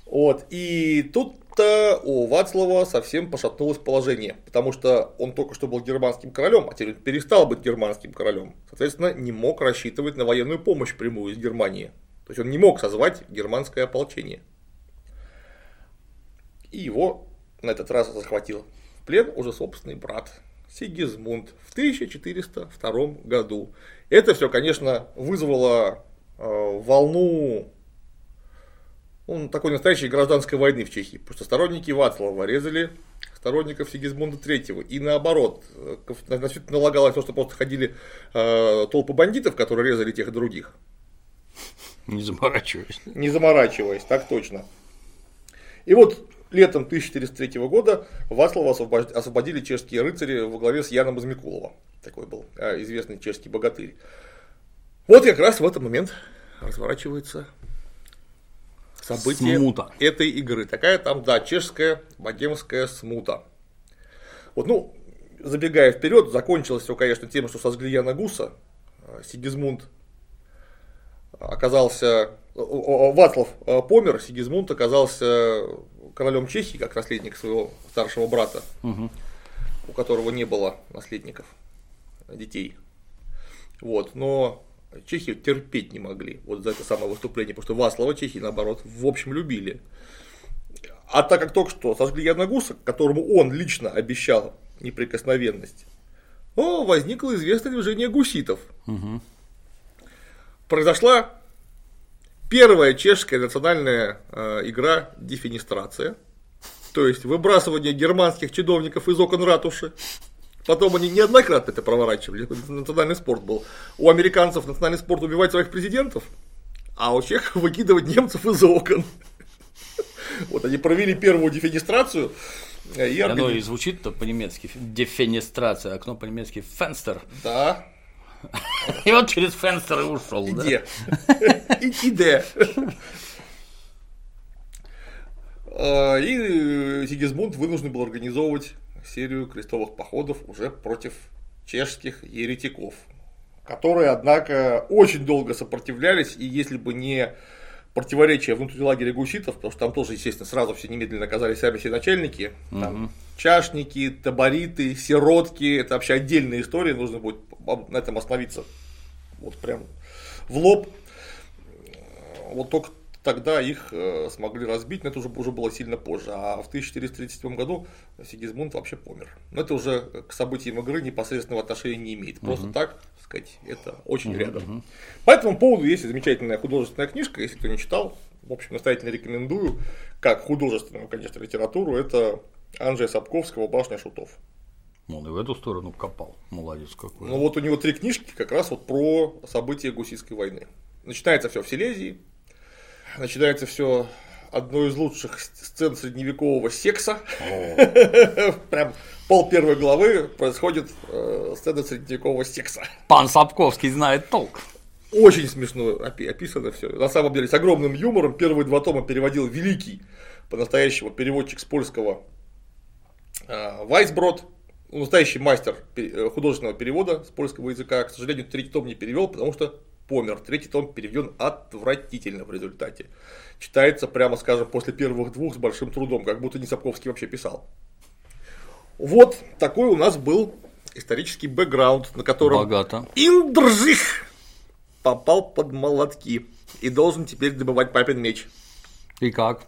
Вот, и тут-то у Вацлава совсем пошатнулось положение, потому что он только что был германским королем, а теперь перестал быть германским королем. Соответственно, не мог рассчитывать на военную помощь прямую из Германии. То есть он не мог созвать германское ополчение. И его на этот раз захватил в плен уже собственный брат Сигизмунд в 1402 году. Это все, конечно, вызвало э, волну ну, такой настоящей гражданской войны в Чехии, потому что сторонники Вацлава резали сторонников Сигизмунда III. И наоборот, на все это налагалось то, что просто ходили э, толпы бандитов, которые резали тех и других. Не заморачиваясь. Не заморачиваясь, так точно. И вот летом 1403 года Вацлава освободили чешские рыцари во главе с Яном Измикулова. Такой был а, известный чешский богатырь. Вот как раз в этот момент разворачивается событие смута. этой игры. Такая там, да, чешская богемская смута. Вот, ну, забегая вперед, закончилось все, конечно, тем, что сожгли Яна Гуса. А, Сигизмунд оказался, Вацлав а, помер, Сигизмунд оказался королем Чехии, как наследник своего старшего брата, угу. у которого не было наследников, детей. Вот, но чехи терпеть не могли вот за это самое выступление, потому что Васлова чехи, наоборот, в общем, любили. А так как только что сожгли Яна Гуса, которому он лично обещал неприкосновенность, о, возникло известное движение гуситов. Угу. Произошла Первая чешская национальная э, игра дефинистрация, то есть выбрасывание германских чиновников из окон ратуши. Потом они неоднократно это проворачивали, национальный спорт был. У американцев национальный спорт убивать своих президентов, а у чехов выкидывать немцев из окон. Вот они провели первую дефинистрацию. Э, и Оно и звучит-то по-немецки, дефенестрация, окно по-немецки фенстер. Да, и вот через фенстер и ушел. Иди. Иди. А, и Сигизмунд вынужден был организовывать серию крестовых походов уже против чешских еретиков, которые, однако, очень долго сопротивлялись, и если бы не противоречия внутри лагеря гуситов, потому что там тоже, естественно, сразу все немедленно оказались сами все начальники, там, угу. чашники, табориты, сиротки, это вообще отдельная история, нужно будет на этом остановиться вот прям в лоб. Вот только тогда их э, смогли разбить, но это уже, уже было сильно позже. А в 1437 году Сигизмунд вообще помер. Но это уже к событиям игры непосредственного отношения не имеет. Просто угу. так, сказать, это очень угу, рядом. Угу. По этому поводу есть замечательная художественная книжка, если кто не читал, в общем, настоятельно рекомендую, как художественную, конечно, литературу, это Анджея Сапковского «Башня шутов». Он и в эту сторону копал. Молодец какой. Ну вот у него три книжки как раз вот про события Гуситской войны. Начинается все в Силезии. Начинается все одной из лучших сцен средневекового секса. Прям пол первой главы происходит э, сцена средневекового секса. Пан Сапковский знает толк. Очень смешно описано все. На самом деле, с огромным юмором. Первые два тома переводил великий, по-настоящему, переводчик с польского э, Вайсброд настоящий мастер э, художественного перевода с польского языка. К сожалению, третий том не перевел, потому что помер. Третий том переведен отвратительно в результате. Читается, прямо скажем, после первых двух с большим трудом, как будто не Сапковский вообще писал. Вот такой у нас был исторический бэкграунд, на котором Богато. Индржих попал под молотки и должен теперь добывать папин меч. И как?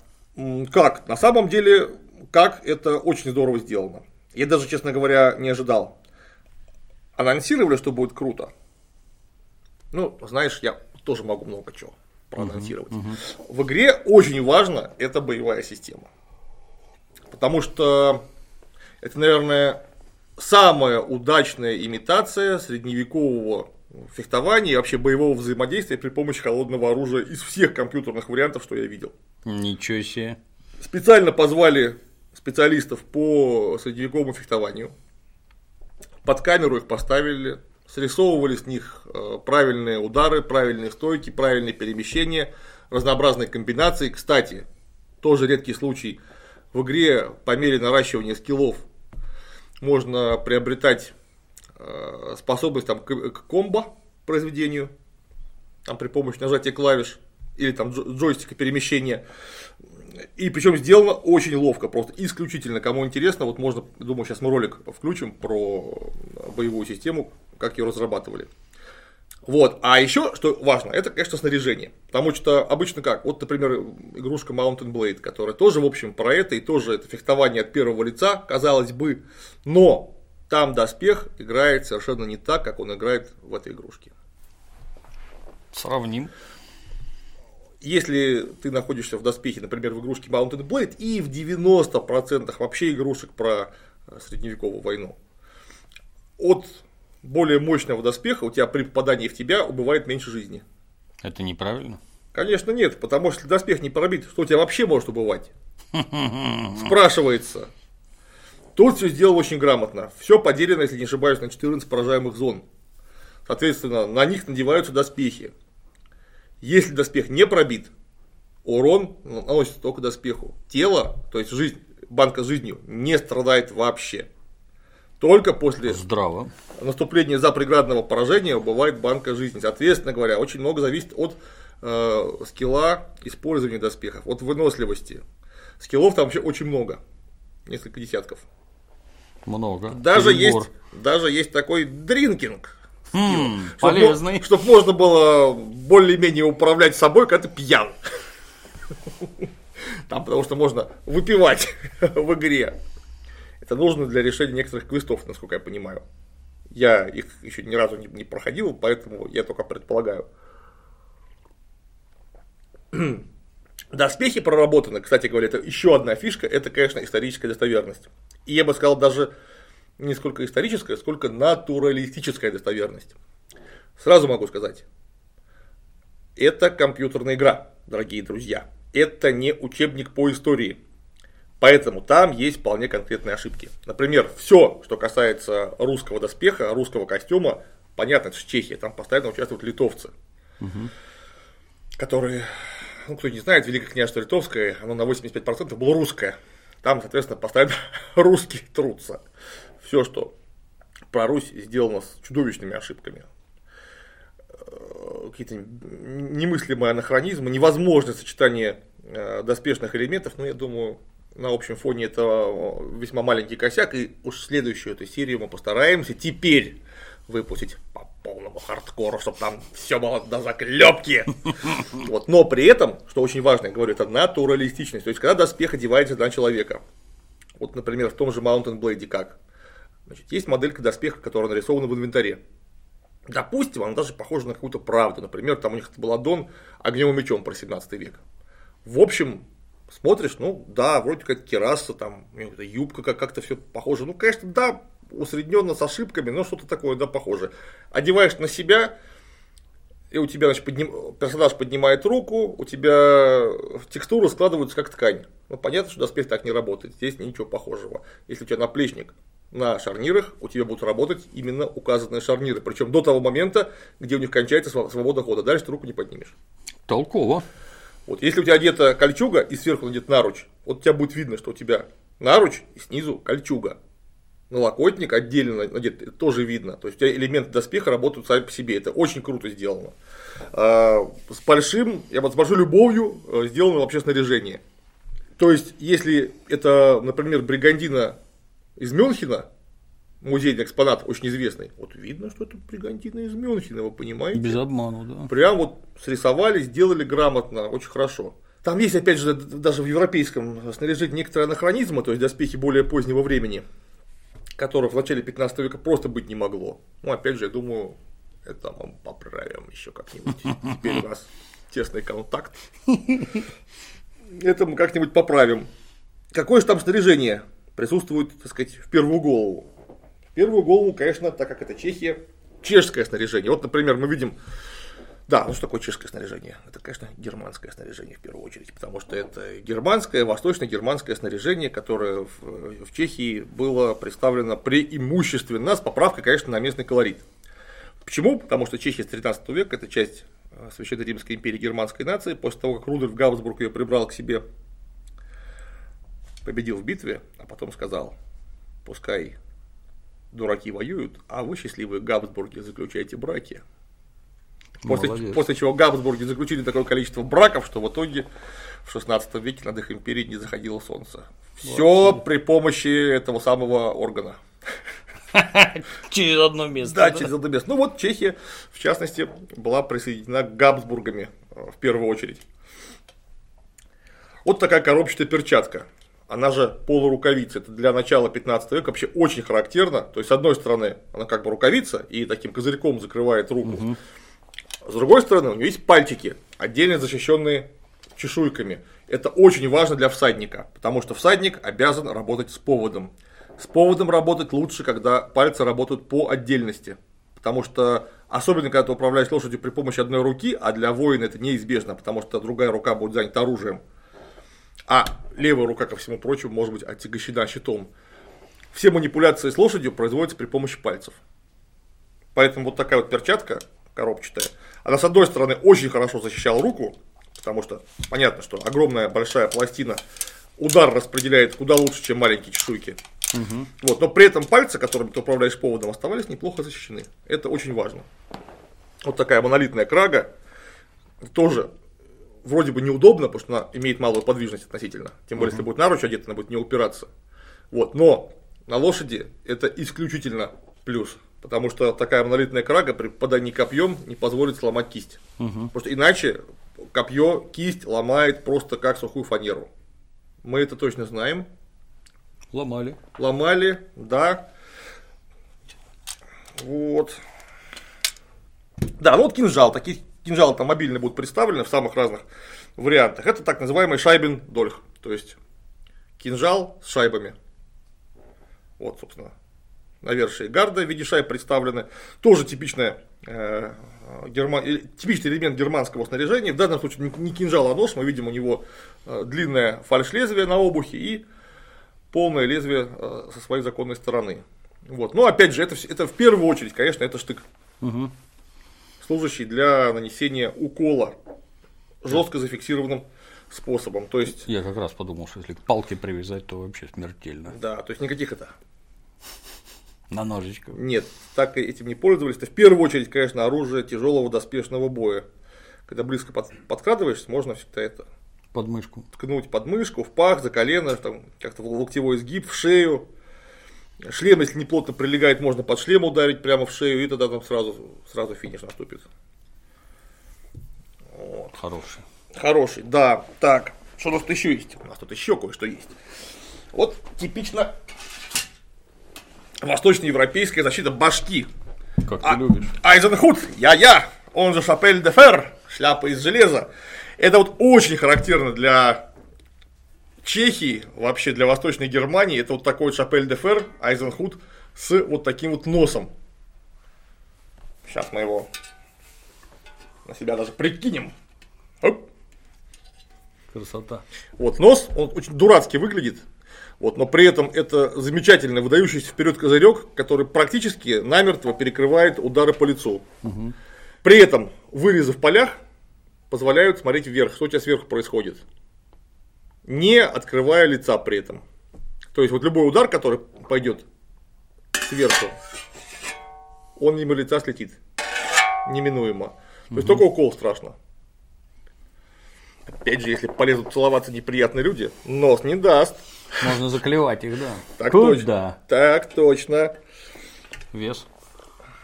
Как? На самом деле, как это очень здорово сделано. Я даже, честно говоря, не ожидал. Анонсировали, что будет круто. Ну, знаешь, я тоже могу много чего проанонсировать. Uh-huh, uh-huh. В игре очень важно эта боевая система. Потому что это, наверное, самая удачная имитация средневекового фехтования и вообще боевого взаимодействия при помощи холодного оружия из всех компьютерных вариантов, что я видел. Ничего себе. Специально позвали специалистов по средневековому фехтованию. Под камеру их поставили, срисовывали с них э, правильные удары, правильные стойки, правильные перемещения, разнообразные комбинации. Кстати, тоже редкий случай. В игре по мере наращивания скиллов можно приобретать э, способность там, к комбо произведению, там, при помощи нажатия клавиш. или там джойстика перемещения. И причем сделано очень ловко, просто исключительно. Кому интересно, вот можно, думаю, сейчас мы ролик включим про боевую систему, как ее разрабатывали. Вот. А еще, что важно, это, конечно, снаряжение. Потому что обычно как? Вот, например, игрушка Mountain Blade, которая тоже, в общем, про это, и тоже это фехтование от первого лица, казалось бы. Но там доспех играет совершенно не так, как он играет в этой игрушке. Сравним. Если ты находишься в доспехе, например, в игрушке Mountain Blade, и в 90% вообще игрушек про средневековую войну, от более мощного доспеха у тебя при попадании в тебя убывает меньше жизни. Это неправильно? Конечно нет, потому что если доспех не пробит, что у тебя вообще может убывать? Спрашивается. Тут все сделано очень грамотно. Все поделено, если не ошибаюсь, на 14 поражаемых зон. Соответственно, на них надеваются доспехи. Если доспех не пробит, урон наносится только доспеху. Тело, то есть жизнь, банка жизнью, не страдает вообще. Только после Здраво. наступления запреградного поражения бывает банка жизни. Соответственно говоря, очень много зависит от э, скилла использования доспехов, от выносливости. Скиллов там вообще очень много. Несколько десятков. Много. Даже есть, даже есть такой дринкинг. Хм, полезный. Чтобы можно было более-менее управлять собой, когда ты пьян. Там, потому что можно выпивать в игре. Это нужно для решения некоторых квестов, насколько я понимаю. Я их еще ни разу не, не проходил, поэтому я только предполагаю. Доспехи проработаны, кстати говоря, это еще одна фишка, это, конечно, историческая достоверность. И я бы сказал, даже не сколько историческая, сколько натуралистическая достоверность. Сразу могу сказать, это компьютерная игра, дорогие друзья. Это не учебник по истории. Поэтому там есть вполне конкретные ошибки. Например, все, что касается русского доспеха, русского костюма, понятно, это же Чехия, там постоянно участвуют литовцы, угу. которые, ну, кто не знает, Великое княжество Литовское, оно на 85% было русское. Там, соответственно, постоянно русские трутся. Все, что про Русь сделано с чудовищными ошибками. Э, какие-то немыслимые анахронизмы, невозможное сочетание э, доспешных элементов, но я думаю, на общем фоне это весьма маленький косяк, и уж следующую эту серию мы постараемся теперь выпустить по полному хардкору, чтобы там все было до заклепки. Вот. Но при этом, что очень важно, я говорю, это натуралистичность. То есть, когда доспех одевается на человека. Вот, например, в том же Mountain Blade как? Значит, есть моделька доспеха, которая нарисована в инвентаре. Допустим, она даже похожа на какую-то правду. Например, там у них был аддон огнем и мечом про 17 век. В общем, смотришь, ну да, вроде как кераса, там, юбка как-то все похоже. Ну, конечно, да, усредненно с ошибками, но что-то такое, да, похоже. Одеваешь на себя, и у тебя, значит, подним... персонаж поднимает руку, у тебя текстуры складываются как ткань. Ну, понятно, что доспех так не работает, здесь ничего похожего. Если у тебя наплечник на шарнирах, у тебя будут работать именно указанные шарниры. Причем до того момента, где у них кончается свобода хода. Дальше ты руку не поднимешь. Толково. Вот если у тебя одета кольчуга и сверху надет наруч, вот у тебя будет видно, что у тебя наруч и снизу кольчуга. Налокотник отдельно надет, это тоже видно. То есть у тебя элементы доспеха работают сами по себе. Это очень круто сделано. А, с большим, я вот с большой любовью э, сделано вообще снаряжение. То есть, если это, например, бригандина из Мюнхена, музейный экспонат очень известный. Вот видно, что это бригантина из Мюнхена, вы понимаете? Без обмана, да. Прям вот срисовали, сделали грамотно, очень хорошо. Там есть, опять же, даже в европейском снаряжении некоторые анахронизмы, то есть доспехи более позднего времени, которых в начале 15 века просто быть не могло. Ну, опять же, я думаю, это мы поправим еще как-нибудь. Теперь у нас тесный контакт. Это мы как-нибудь поправим. Какое же там снаряжение присутствует, так сказать, в первую голову? В первую голову, конечно, так как это Чехия, чешское снаряжение. Вот, например, мы видим да, ну что такое чешское снаряжение? Это, конечно, германское снаряжение в первую очередь, потому что это германское, восточно-германское снаряжение, которое в, в Чехии было представлено преимущественно с поправкой, конечно, на местный колорит. Почему? Потому что Чехия с 13 века это часть э, Священной Римской империи германской нации. После того, как Рудольф Габсбург ее прибрал к себе, победил в битве, а потом сказал, пускай дураки воюют, а вы, счастливые Габсбурги, заключаете браки. После, после чего Габсбурги заключили такое количество браков, что в итоге в 16 веке над их империей не заходило солнце. Все при помощи этого самого органа. Через одно место. Да, через одно место. Ну вот Чехия, в частности, была присоединена к Габсбургами э, в первую очередь. Вот такая коробчатая перчатка. Она же полурукавица. Это для начала 15 века вообще очень характерно. То есть, с одной стороны, она как бы рукавица и таким козырьком закрывает руку. Угу. С другой стороны, у нее есть пальчики, отдельно защищенные чешуйками. Это очень важно для всадника, потому что всадник обязан работать с поводом. С поводом работать лучше, когда пальцы работают по отдельности. Потому что, особенно когда ты управляешь лошадью при помощи одной руки, а для воина это неизбежно, потому что другая рука будет занята оружием. А левая рука, ко всему прочему, может быть отягощена щитом. Все манипуляции с лошадью производятся при помощи пальцев. Поэтому вот такая вот перчатка коробчатая, она с одной стороны очень хорошо защищала руку, потому что понятно, что огромная большая пластина удар распределяет куда лучше, чем маленькие чешуйки. Угу. Вот, но при этом пальцы, которыми ты управляешь поводом, оставались неплохо защищены. Это очень важно. Вот такая монолитная крага. Тоже вроде бы неудобно, потому что она имеет малую подвижность относительно. Тем более, если будет наруч одета, она будет не упираться. Вот, но на лошади это исключительно плюс. Потому что такая монолитная крага при попадании копьем не позволит сломать кисть. Угу. Потому что иначе копье кисть ломает просто как сухую фанеру. Мы это точно знаем. Ломали. Ломали, да. Вот. Да, ну вот кинжал. Такие кинжалы там мобильные будут представлены в самых разных вариантах. Это так называемый шайбен дольх. То есть кинжал с шайбами. Вот, собственно, навершие гарда в виде шайб представлены. Тоже типичная э, герман... типичный элемент германского снаряжения. В данном случае не кинжал, а нож. Мы видим у него э, длинное фальш-лезвие на обухе и полное лезвие э, со своей законной стороны. Вот. Но опять же, это, это в первую очередь, конечно, это штык. Угу. Служащий для нанесения укола жестко зафиксированным способом. То есть... Я как раз подумал, что если к палке привязать, то вообще смертельно. Да, то есть никаких это на ножичках. Нет, так этим не пользовались. Это в первую очередь, конечно, оружие тяжелого доспешного боя. Когда близко под, подкрадываешься, можно всегда это подмышку. Ткнуть под мышку, в пах, за колено, там как-то в локтевой сгиб, в шею. Шлем, если не плотно прилегает, можно под шлем ударить прямо в шею, и тогда там сразу, сразу финиш наступит. Вот. Хороший. Хороший, да. Так, что у нас тут еще есть? У нас тут еще кое-что есть. Вот типично восточноевропейская защита башки. Как ты а, любишь. Айзенхут, я-я, он же Шапель де Фер, шляпа из железа. Это вот очень характерно для Чехии, вообще для Восточной Германии. Это вот такой Шапель де Фер, Айзенхут с вот таким вот носом. Сейчас мы его на себя даже прикинем. Оп. Красота. Вот нос, он очень дурацки выглядит. Вот, но при этом это замечательный выдающийся вперед козырек, который практически намертво перекрывает удары по лицу. Угу. При этом вырезы в полях позволяют смотреть вверх, что у тебя сверху происходит. Не открывая лица при этом. То есть вот любой удар, который пойдет сверху, он мимо лица слетит. Неминуемо. То угу. есть только укол страшно. Опять же, если полезут целоваться неприятные люди, нос не даст. Можно заклевать их, да. Так Куда? точно. Так точно. Вес.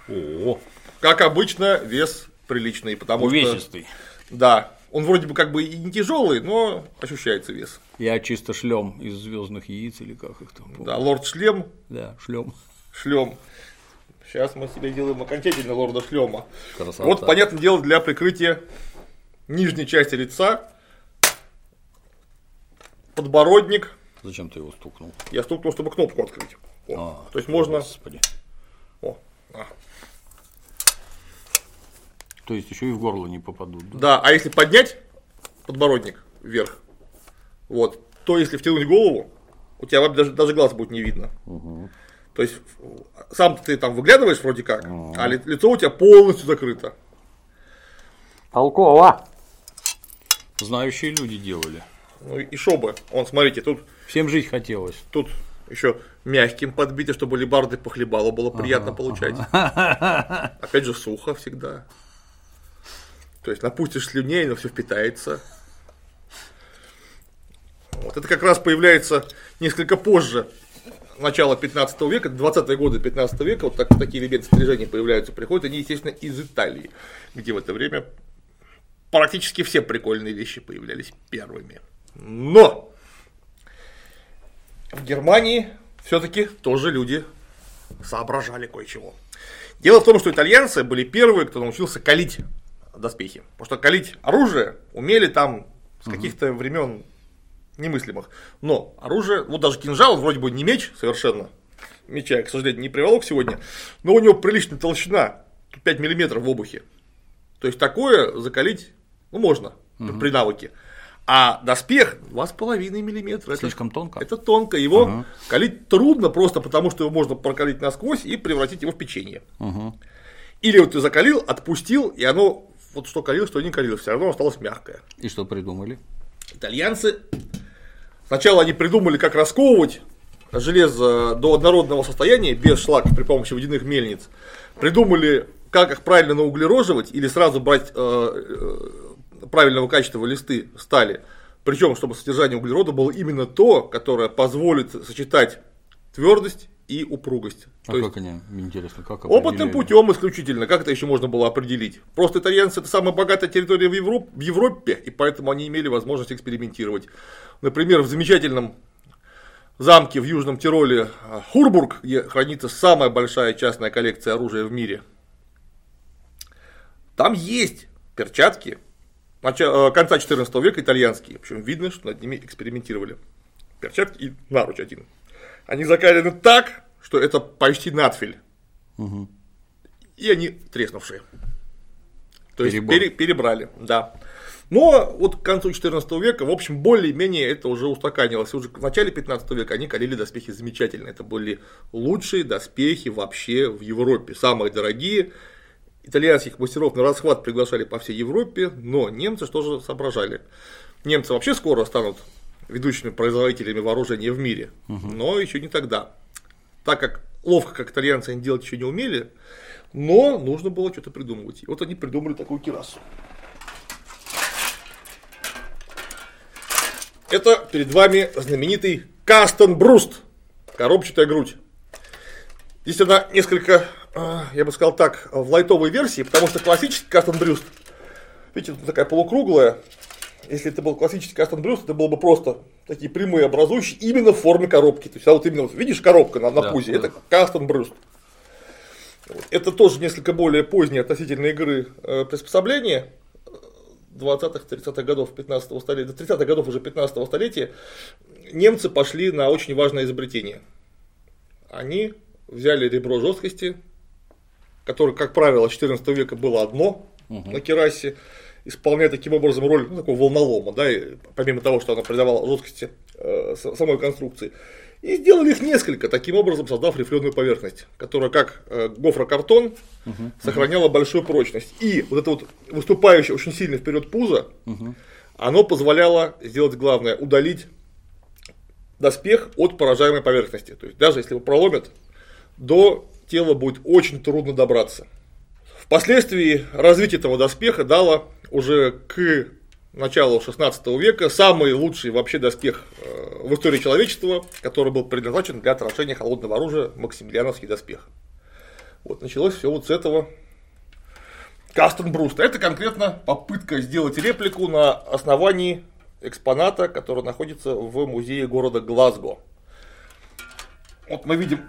О, как обычно, вес приличный, потому Увесистый. что... Да, он вроде бы как бы и не тяжелый, но ощущается вес. Я чисто шлем из звездных яиц или как их там. Да, лорд шлем. Да, шлем. Шлем. Сейчас мы себе делаем окончательно лорда шлема. Красота. Вот, понятное дело, для прикрытия нижней части лица подбородник, Зачем ты его стукнул? Я стукнул, чтобы кнопку открыть. О. А, То есть можно. Господи. О. А. То есть еще и в горло не попадут. Да? да, а если поднять подбородник вверх, вот, то если втянуть голову, у тебя даже, даже глаз будет не видно. Угу. То есть сам ты там выглядываешь вроде как, угу. а лицо у тебя полностью закрыто. Толково. Знающие люди делали. Ну и шо бы. Он, смотрите, тут Всем жить хотелось. Тут еще мягким подбито, чтобы либарды похлебало было приятно ага, получать. Ага. Опять же, сухо всегда. То есть напустишь слюней, но все впитается. Вот это как раз появляется несколько позже начала 15 века, 20-е годы 15 века, вот так, такие элементы снаряжения появляются, приходят они, естественно, из Италии, где в это время практически все прикольные вещи появлялись первыми. Но в Германии все-таки тоже люди соображали кое-чего. Дело в том, что итальянцы были первые, кто научился калить доспехи. Потому что калить оружие умели там с каких-то времен немыслимых. Но оружие, вот даже кинжал, вроде бы не меч совершенно, меча к сожалению, не приволок сегодня, но у него приличная толщина, 5 миллиметров в обухе. То есть такое закалить, ну, можно угу. при навыке. А доспех 2,5 миллиметра. Слишком это, тонко? Это тонко. Его угу. калить трудно просто потому, что его можно прокалить насквозь и превратить его в печенье. Угу. Или вот ты закалил, отпустил, и оно вот что калил, что не калил, все равно осталось мягкое. И что придумали? Итальянцы Сначала они придумали, как расковывать железо до однородного состояния без шлаков при помощи водяных мельниц. Придумали, как их правильно науглероживать или сразу брать э, э, правильного качества листы стали. Причем, чтобы содержание углерода было именно то, которое позволит сочетать твердость и упругость. А То как есть, они, интересно, как Опытным путем исключительно, как это еще можно было определить? Просто итальянцы это самая богатая территория в Европе, в Европе, и поэтому они имели возможность экспериментировать. Например, в замечательном замке в Южном Тироле а, Хурбург, где хранится самая большая частная коллекция оружия в мире. Там есть перчатки начала, конца 14 века итальянские, причем видно, что над ними экспериментировали. Перчатки и наруч один. Они закалены так, что это почти надфиль. Угу. И они треснувшие. То есть пере, перебрали, да. Но вот к концу 14 века, в общем, более-менее это уже устаканилось. Уже в начале 15 века они калили доспехи замечательно. Это были лучшие доспехи вообще в Европе, самые дорогие. Итальянских мастеров на расхват приглашали по всей Европе, но немцы что же соображали? Немцы вообще скоро станут ведущими производителями вооружения в мире, угу. но еще не тогда. Так как ловко, как итальянцы, они делать еще не умели, но нужно было что-то придумывать. И вот они придумали такую кирасу. Это перед вами знаменитый Кастон Бруст, коробчатая грудь. Здесь она несколько, а, я бы сказал так, в лайтовой версии, потому что классический Кастон Брюст, видите, такая полукруглая, если это был классический Кастон Брюст, это было бы просто такие прямые образующие именно в форме коробки. То есть, а вот именно, вот, видишь, коробка на, на да, пузе, да. это Кастон Брюст. Это тоже несколько более поздние относительно игры э, приспособления. 20-х, 30-х годов 15 столетия, до 30-х годов уже 15 столетия, немцы пошли на очень важное изобретение. Они взяли ребро жесткости, которое, как правило, 14 века было одно угу. на керасе, исполняя таким образом роль ну, такого волнолома, да, и, помимо того, что она придавала жесткости э, самой конструкции. И сделали их несколько, таким образом создав рифленую поверхность, которая как э, гофрокартон угу, сохраняла угу. большую прочность. И вот это вот выступающее очень сильно вперед пузо, угу. оно позволяло сделать главное, удалить доспех от поражаемой поверхности. То есть даже если его проломят, до тела будет очень трудно добраться. Впоследствии развитие этого доспеха дало уже к началу 16 века самый лучший вообще доспех э, в истории человечества, который был предназначен для отражения холодного оружия, Максимилиановский доспех. Вот началось все вот с этого Кастон Бруста. Это конкретно попытка сделать реплику на основании экспоната, который находится в музее города Глазго. Вот мы видим,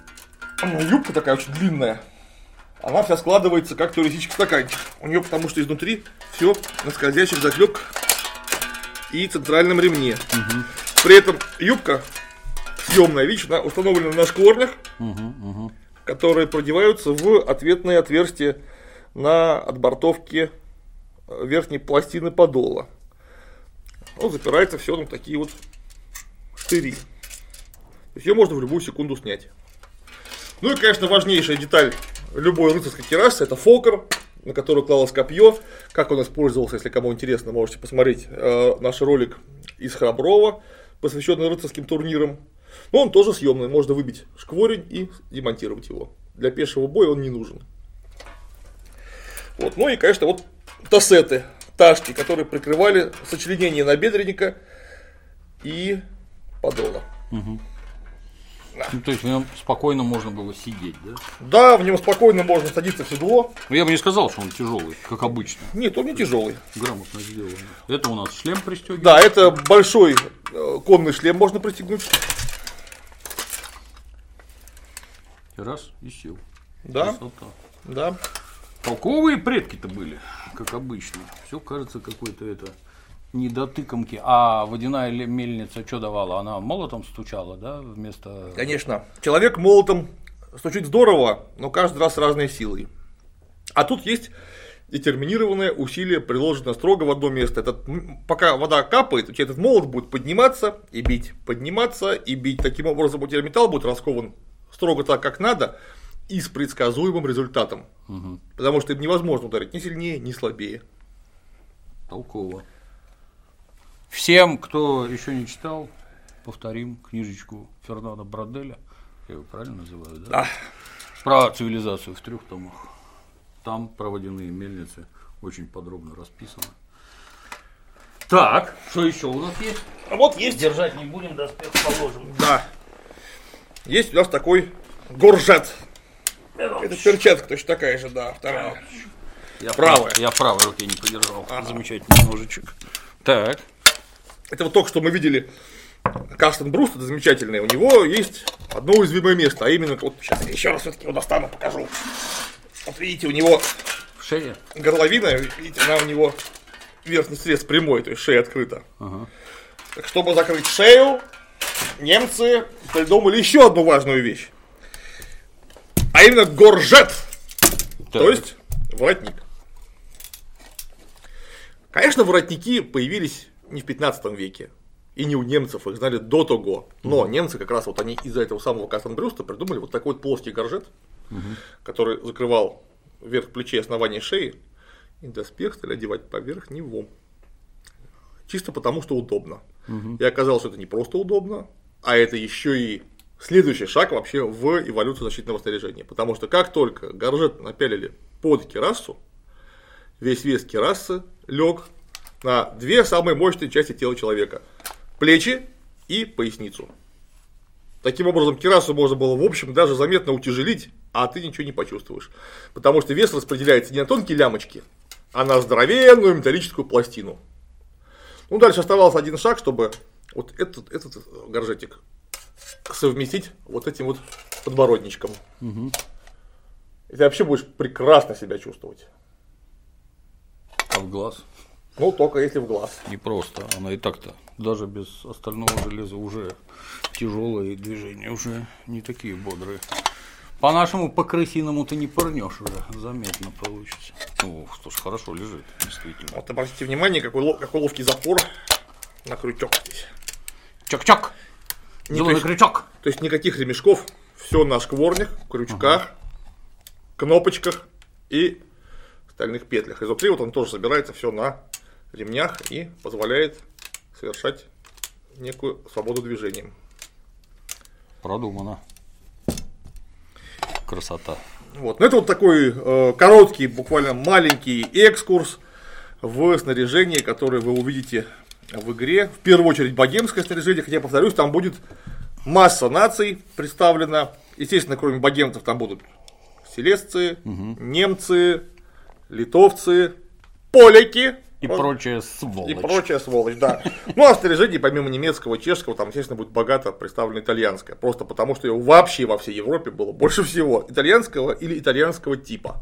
юбка такая очень длинная, она вся складывается как туристический стаканчик. У нее потому что изнутри все на скользящих заклепках и центральном ремне. Угу. При этом юбка съемная, видишь, она установлена на шкворнях, угу, угу. которые продеваются в ответные отверстия на отбортовке верхней пластины подола. Ну, запирается все на такие вот штыри. То есть ее можно в любую секунду снять. Ну и, конечно, важнейшая деталь любой рыцарской керасы это фокер, на который клалось копье. Как он использовался, если кому интересно, можете посмотреть э, наш ролик из Храброва, посвященный рыцарским турнирам. Но он тоже съемный, можно выбить шкворень и демонтировать его. Для пешего боя он не нужен. Вот. Ну и, конечно, вот тассеты. вташки, которые прикрывали сочленение набедренника и подола. Угу. Ну, то есть в нем спокойно можно было сидеть, да? Да, в нем спокойно можно садиться в седло. Но я бы не сказал, что он тяжелый, как обычно. Нет, он не тяжелый. Грамотно сделано. Это у нас шлем пристегивается. Да, это большой э, конный шлем можно пристегнуть. Раз и сел. Да. Красота. Да. Толковые предки-то были, как обычно. Все кажется какой-то это не дотыкомки. А водяная мельница что давала? Она молотом стучала, да, вместо... Конечно. Человек молотом стучит здорово, но каждый раз с разной силой. А тут есть детерминированное усилие приложено строго в одно место. Этот, пока вода капает, у тебя этот молот будет подниматься и бить, подниматься и бить. Таким образом, у тебя металл будет раскован строго так, как надо, и с предсказуемым результатом. Угу. Потому что невозможно ударить ни сильнее, ни слабее. Толково. Всем, кто еще не читал, повторим книжечку Фернана Броделя. Я его правильно называю, да? Да. Про цивилизацию в трех томах. Там про водяные мельницы очень подробно расписано. Так, что еще у нас есть? А вот есть. Держать не будем, доспех положим. Да. Есть у нас такой горжет. Это перчатка точно такая же, да, вторая. Я Правая. прав- Я правой руке не подержал. Замечательный ножичек. Так. Это вот только что мы видели Карстен Бруст, это замечательный. У него есть одно уязвимое место, а именно, вот сейчас я еще раз все-таки его достану, покажу. Вот видите, у него В шее. горловина, видите, она у него верхний срез прямой, то есть шея открыта. Ага. Так чтобы закрыть шею, немцы придумали еще одну важную вещь. А именно горжет, то Так. есть воротник. Конечно, воротники появились не в 15 веке. И не у немцев, их знали до того. Но немцы как раз вот они из-за этого самого Кастенбрюста придумали вот такой вот плоский горжет, который закрывал верх плечей основание шеи, и доспех стали одевать поверх него. Чисто потому, что удобно. И оказалось, что это не просто удобно, а это еще и следующий шаг вообще в эволюцию защитного снаряжения. Потому что как только горжет напялили под керасу, весь вес керасы лег на две самые мощные части тела человека. Плечи и поясницу. Таким образом, керасу можно было, в общем, даже заметно утяжелить, а ты ничего не почувствуешь. Потому что вес распределяется не на тонкие лямочки, а на здоровенную металлическую пластину. Ну, дальше оставался один шаг, чтобы вот этот, этот горжетик совместить вот этим вот подбородничком. И ты вообще будешь прекрасно себя чувствовать. А в глаз? Ну, только если в глаз. Не просто. Она и так-то. Даже без остального железа уже тяжелые движения, уже не такие бодрые. По-нашему, по крысиному ты не пырнешь уже, заметно получится. Ну, что ж, хорошо лежит, действительно. Вот обратите внимание, какой, какой ловкий запор на крючок здесь. Чок-чок! Зеленый то, есть, крючок! то есть никаких ремешков, все на шкворнях, крючках, кнопочках и стальных петлях. Изнутри вот он тоже собирается все на ремнях и позволяет совершать некую свободу движения. Продумано. Красота. Вот. Ну, это вот такой э, короткий, буквально маленький экскурс в снаряжение, которое вы увидите в игре. В первую очередь богемское снаряжение, хотя, повторюсь, там будет масса наций представлена. Естественно, кроме богемцев там будут селесцы, немцы, литовцы, поляки. И Вот. прочая сволочь. И прочая сволочь, да. Ну а в снаряжении, помимо немецкого, чешского, там, естественно, будет богато представлено итальянское. Просто потому, что его вообще во всей Европе было больше всего итальянского или итальянского типа.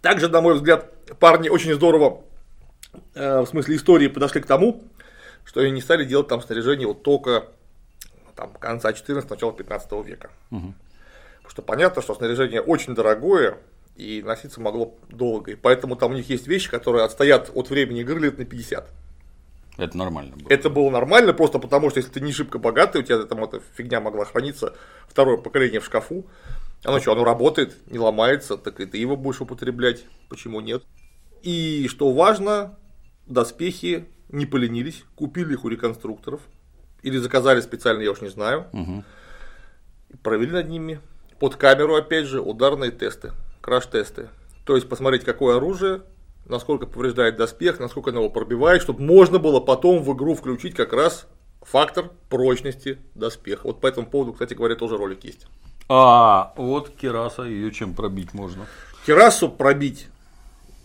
Также, на мой взгляд, парни очень здорово, э, в смысле истории, подошли к тому, что они не стали делать там снаряжение вот только там, конца 14 начала 15 века. Потому что понятно, что снаряжение очень дорогое и носиться могло долго. И поэтому там у них есть вещи, которые отстоят от времени игры лет на 50. Это нормально было. Это было нормально, просто потому что если ты не шибко богатый, у тебя там эта фигня могла храниться второе поколение в шкафу. Оно что, оно работает, не ломается, так и ты его будешь употреблять. Почему нет? И что важно, доспехи не поленились, купили их у реконструкторов. Или заказали специально, я уж не знаю. И провели над ними под камеру, опять же, ударные тесты, краш-тесты. То есть посмотреть, какое оружие, насколько повреждает доспех, насколько оно его пробивает, чтобы можно было потом в игру включить как раз фактор прочности доспеха. Вот по этому поводу, кстати говоря, тоже ролик есть. А, вот кераса, ее чем пробить можно? Керасу пробить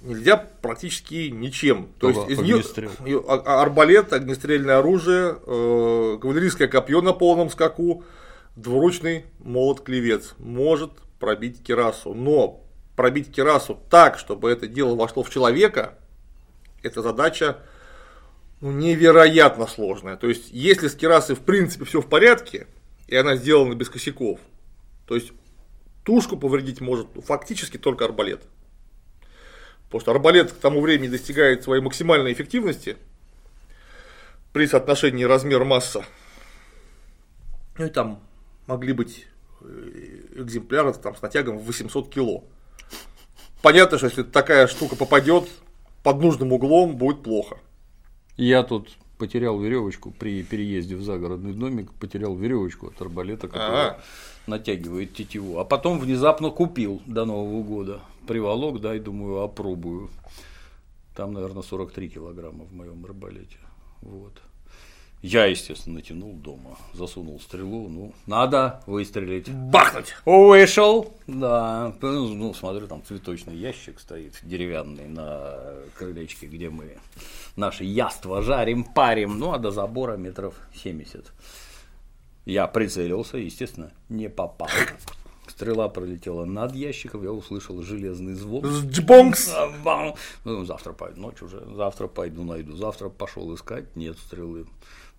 нельзя практически ничем. То есть из нее, ее а, а, арбалет, огнестрельное оружие, э, кавалерийское копье на полном скаку, двуручный молот клевец может пробить керасу. Но пробить керасу так, чтобы это дело вошло в человека, это задача ну, невероятно сложная. То есть, если с керасой в принципе все в порядке, и она сделана без косяков, то есть тушку повредить может фактически только арбалет. Потому что арбалет к тому времени достигает своей максимальной эффективности при соотношении размер-масса. Ну и там могли быть э, экземпляры там, с натягом в 800 кило. Понятно, что если такая штука попадет под нужным углом, будет плохо. Я тут потерял веревочку при переезде в загородный домик, потерял веревочку от арбалета, которая А-а-а. натягивает тетиву. А потом внезапно купил до Нового года. Приволок, дай, думаю, опробую. Там, наверное, 43 килограмма в моем арбалете. Вот. Я, естественно, натянул дома, засунул стрелу, ну, надо выстрелить. Бахнуть! Вышел, да, ну, смотрю, там цветочный ящик стоит деревянный на крылечке, где мы наши яства жарим, парим, ну, а до забора метров 70. Я прицелился, естественно, не попал. Стрела пролетела над ящиком, я услышал железный звон. Джбонкс! Ну, завтра пойду, ночь уже, завтра пойду найду. Завтра пошел искать, нет стрелы.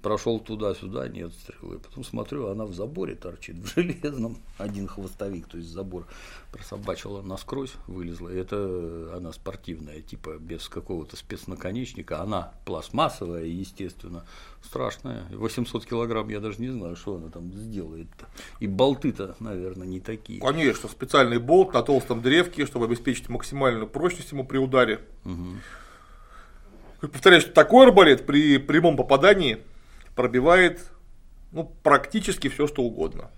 Прошел туда-сюда, нет стрелы. Потом смотрю, она в заборе торчит, в железном. Один хвостовик, то есть забор прособачила насквозь, вылезла. Это она спортивная, типа без какого-то спецнаконечника. Она пластмассовая, естественно, страшная. 800 килограмм, я даже не знаю, что она там сделает-то. И болты-то, наверное, не такие. Конечно, специальный болт на толстом древке, чтобы обеспечить максимальную прочность ему при ударе. Угу. Повторяю, что такой арбалет при прямом попадании пробивает ну, практически все, что угодно.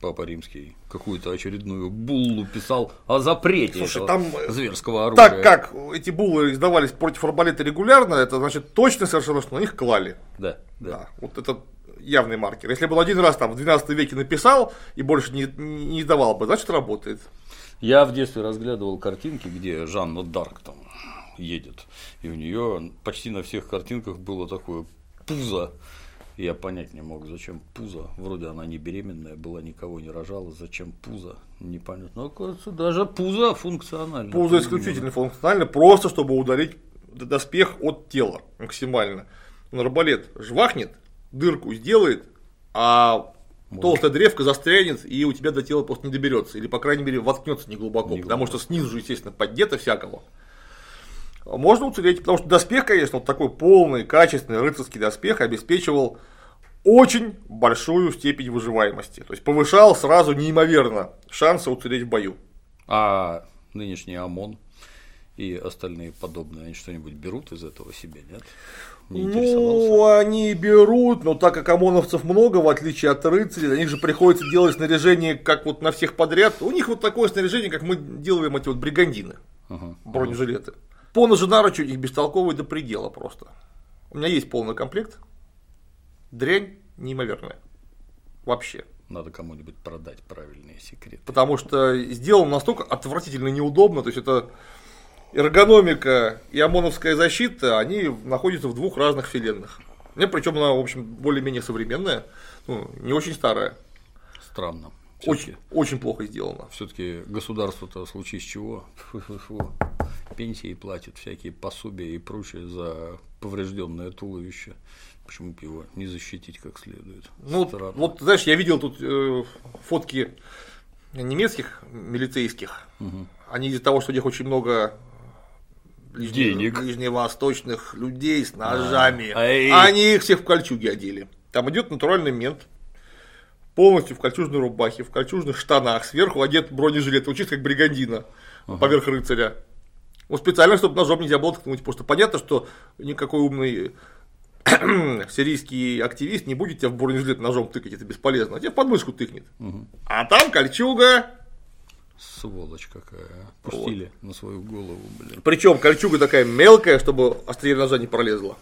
Папа Римский какую-то очередную буллу писал о запрете Слушай, там, зверского оружия. Так как эти буллы издавались против арбалета регулярно, это значит точно совершенно, что на них клали. Да, да. да вот это явный маркер. Если бы он один раз там в 12 веке написал и больше не, не издавал бы, значит работает. Я в детстве разглядывал картинки, где Жанна Дарк там едет, и у нее почти на всех картинках было такое пузо я понять не мог, зачем пузо. Вроде она не беременная была, никого не рожала. Зачем пузо? Непонятно. Но, кажется, даже пузо функционально. Пузо исключительно функционально, просто чтобы удалить доспех от тела максимально. Но арбалет жвахнет, дырку сделает, а Может. толстая древка застрянет, и у тебя до тела просто не доберется. Или, по крайней мере, воткнется не глубоко, не потому что снизу же, естественно, поддето всякого. Можно уцелеть, потому что доспех, конечно, вот такой полный, качественный рыцарский доспех обеспечивал очень большую степень выживаемости. То есть повышал сразу неимоверно шансы уцелеть в бою. А нынешний ОМОН и остальные подобные, они что-нибудь берут из этого себе, нет? Не ну, они берут, но так как ОМОНовцев много, в отличие от рыцарей, на них же приходится делать снаряжение, как вот на всех подряд. У них вот такое снаряжение, как мы делаем эти вот бригандины, uh-huh. бронежилеты. По ножу их бестолковый до предела просто. У меня есть полный комплект. Дрянь неимоверная. Вообще. Надо кому-нибудь продать правильные секреты. Потому что сделано настолько отвратительно неудобно. То есть это эргономика и ОМОНовская защита, они находятся в двух разных вселенных. Мне причем она, в общем, более-менее современная, ну, не очень старая. Странно. Очень, очень плохо сделано. Все-таки государство-то в случае с чего пенсии платит, всякие пособия и прочее за поврежденное туловище. Почему бы его не защитить как следует? Ну, Странно. вот знаешь, я видел тут э, фотки немецких милицейских. Угу. Они из-за того, что у них очень много денег ближневосточных людей с ножами, а, они их всех в кольчуги одели. Там идет натуральный мент, полностью в кольчужной рубахе, в кольчужных штанах, сверху одет бронежилет, учит как бригандина ага. поверх рыцаря. Вот специально, чтобы ножом нельзя было ткнуть, потому что понятно, что никакой умный сирийский активист не будет тебя в бронежилет ножом тыкать, это бесполезно, а тебе в подмышку тыкнет. Угу. А там кольчуга, Сволочь какая. а. Пустили вот. на свою голову, блин. Причем кольчуга такая мелкая, чтобы острее ножа не пролезла.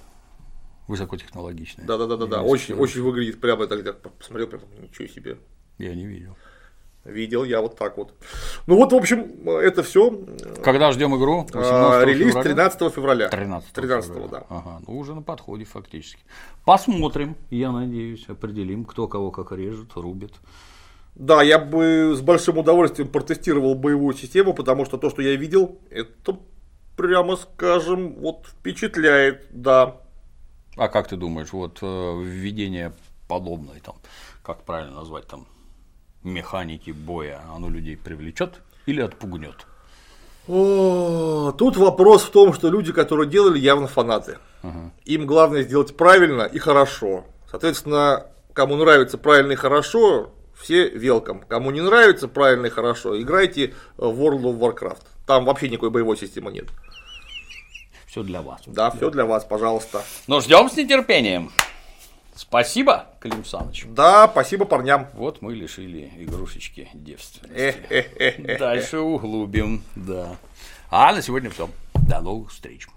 Высокотехнологичная. Да, да, да, да, да. Очень, очень выглядит прямо так, так посмотрел, прям ничего себе. Я не видел. Видел я вот так вот. Ну вот, в общем, это все. Когда ждем игру? А, релиз февраля? 13 февраля. 13, 13 февраля. да. Ага, ну уже на подходе фактически. Посмотрим, я надеюсь, определим, кто кого как режет, рубит. Да, я бы с большим удовольствием протестировал боевую систему, потому что то, что я видел, это прямо скажем, вот впечатляет, да. А как ты думаешь, вот э, введение подобной, там, как правильно назвать, там, механики боя, оно людей привлечет или отпугнет? О, тут вопрос в том, что люди, которые делали, явно фанаты. Ага. Им главное сделать правильно и хорошо. Соответственно, кому нравится правильно и хорошо, все велком. Кому не нравится правильно и хорошо, играйте в World of Warcraft. Там вообще никакой боевой системы нет. Все для вас. Да, все для вас, пожалуйста. Ну, ждем с нетерпением. Спасибо, Клим Саныч. Да, спасибо парням. Вот мы лишили игрушечки девственности. Дальше углубим, да. А на сегодня все. До новых встреч.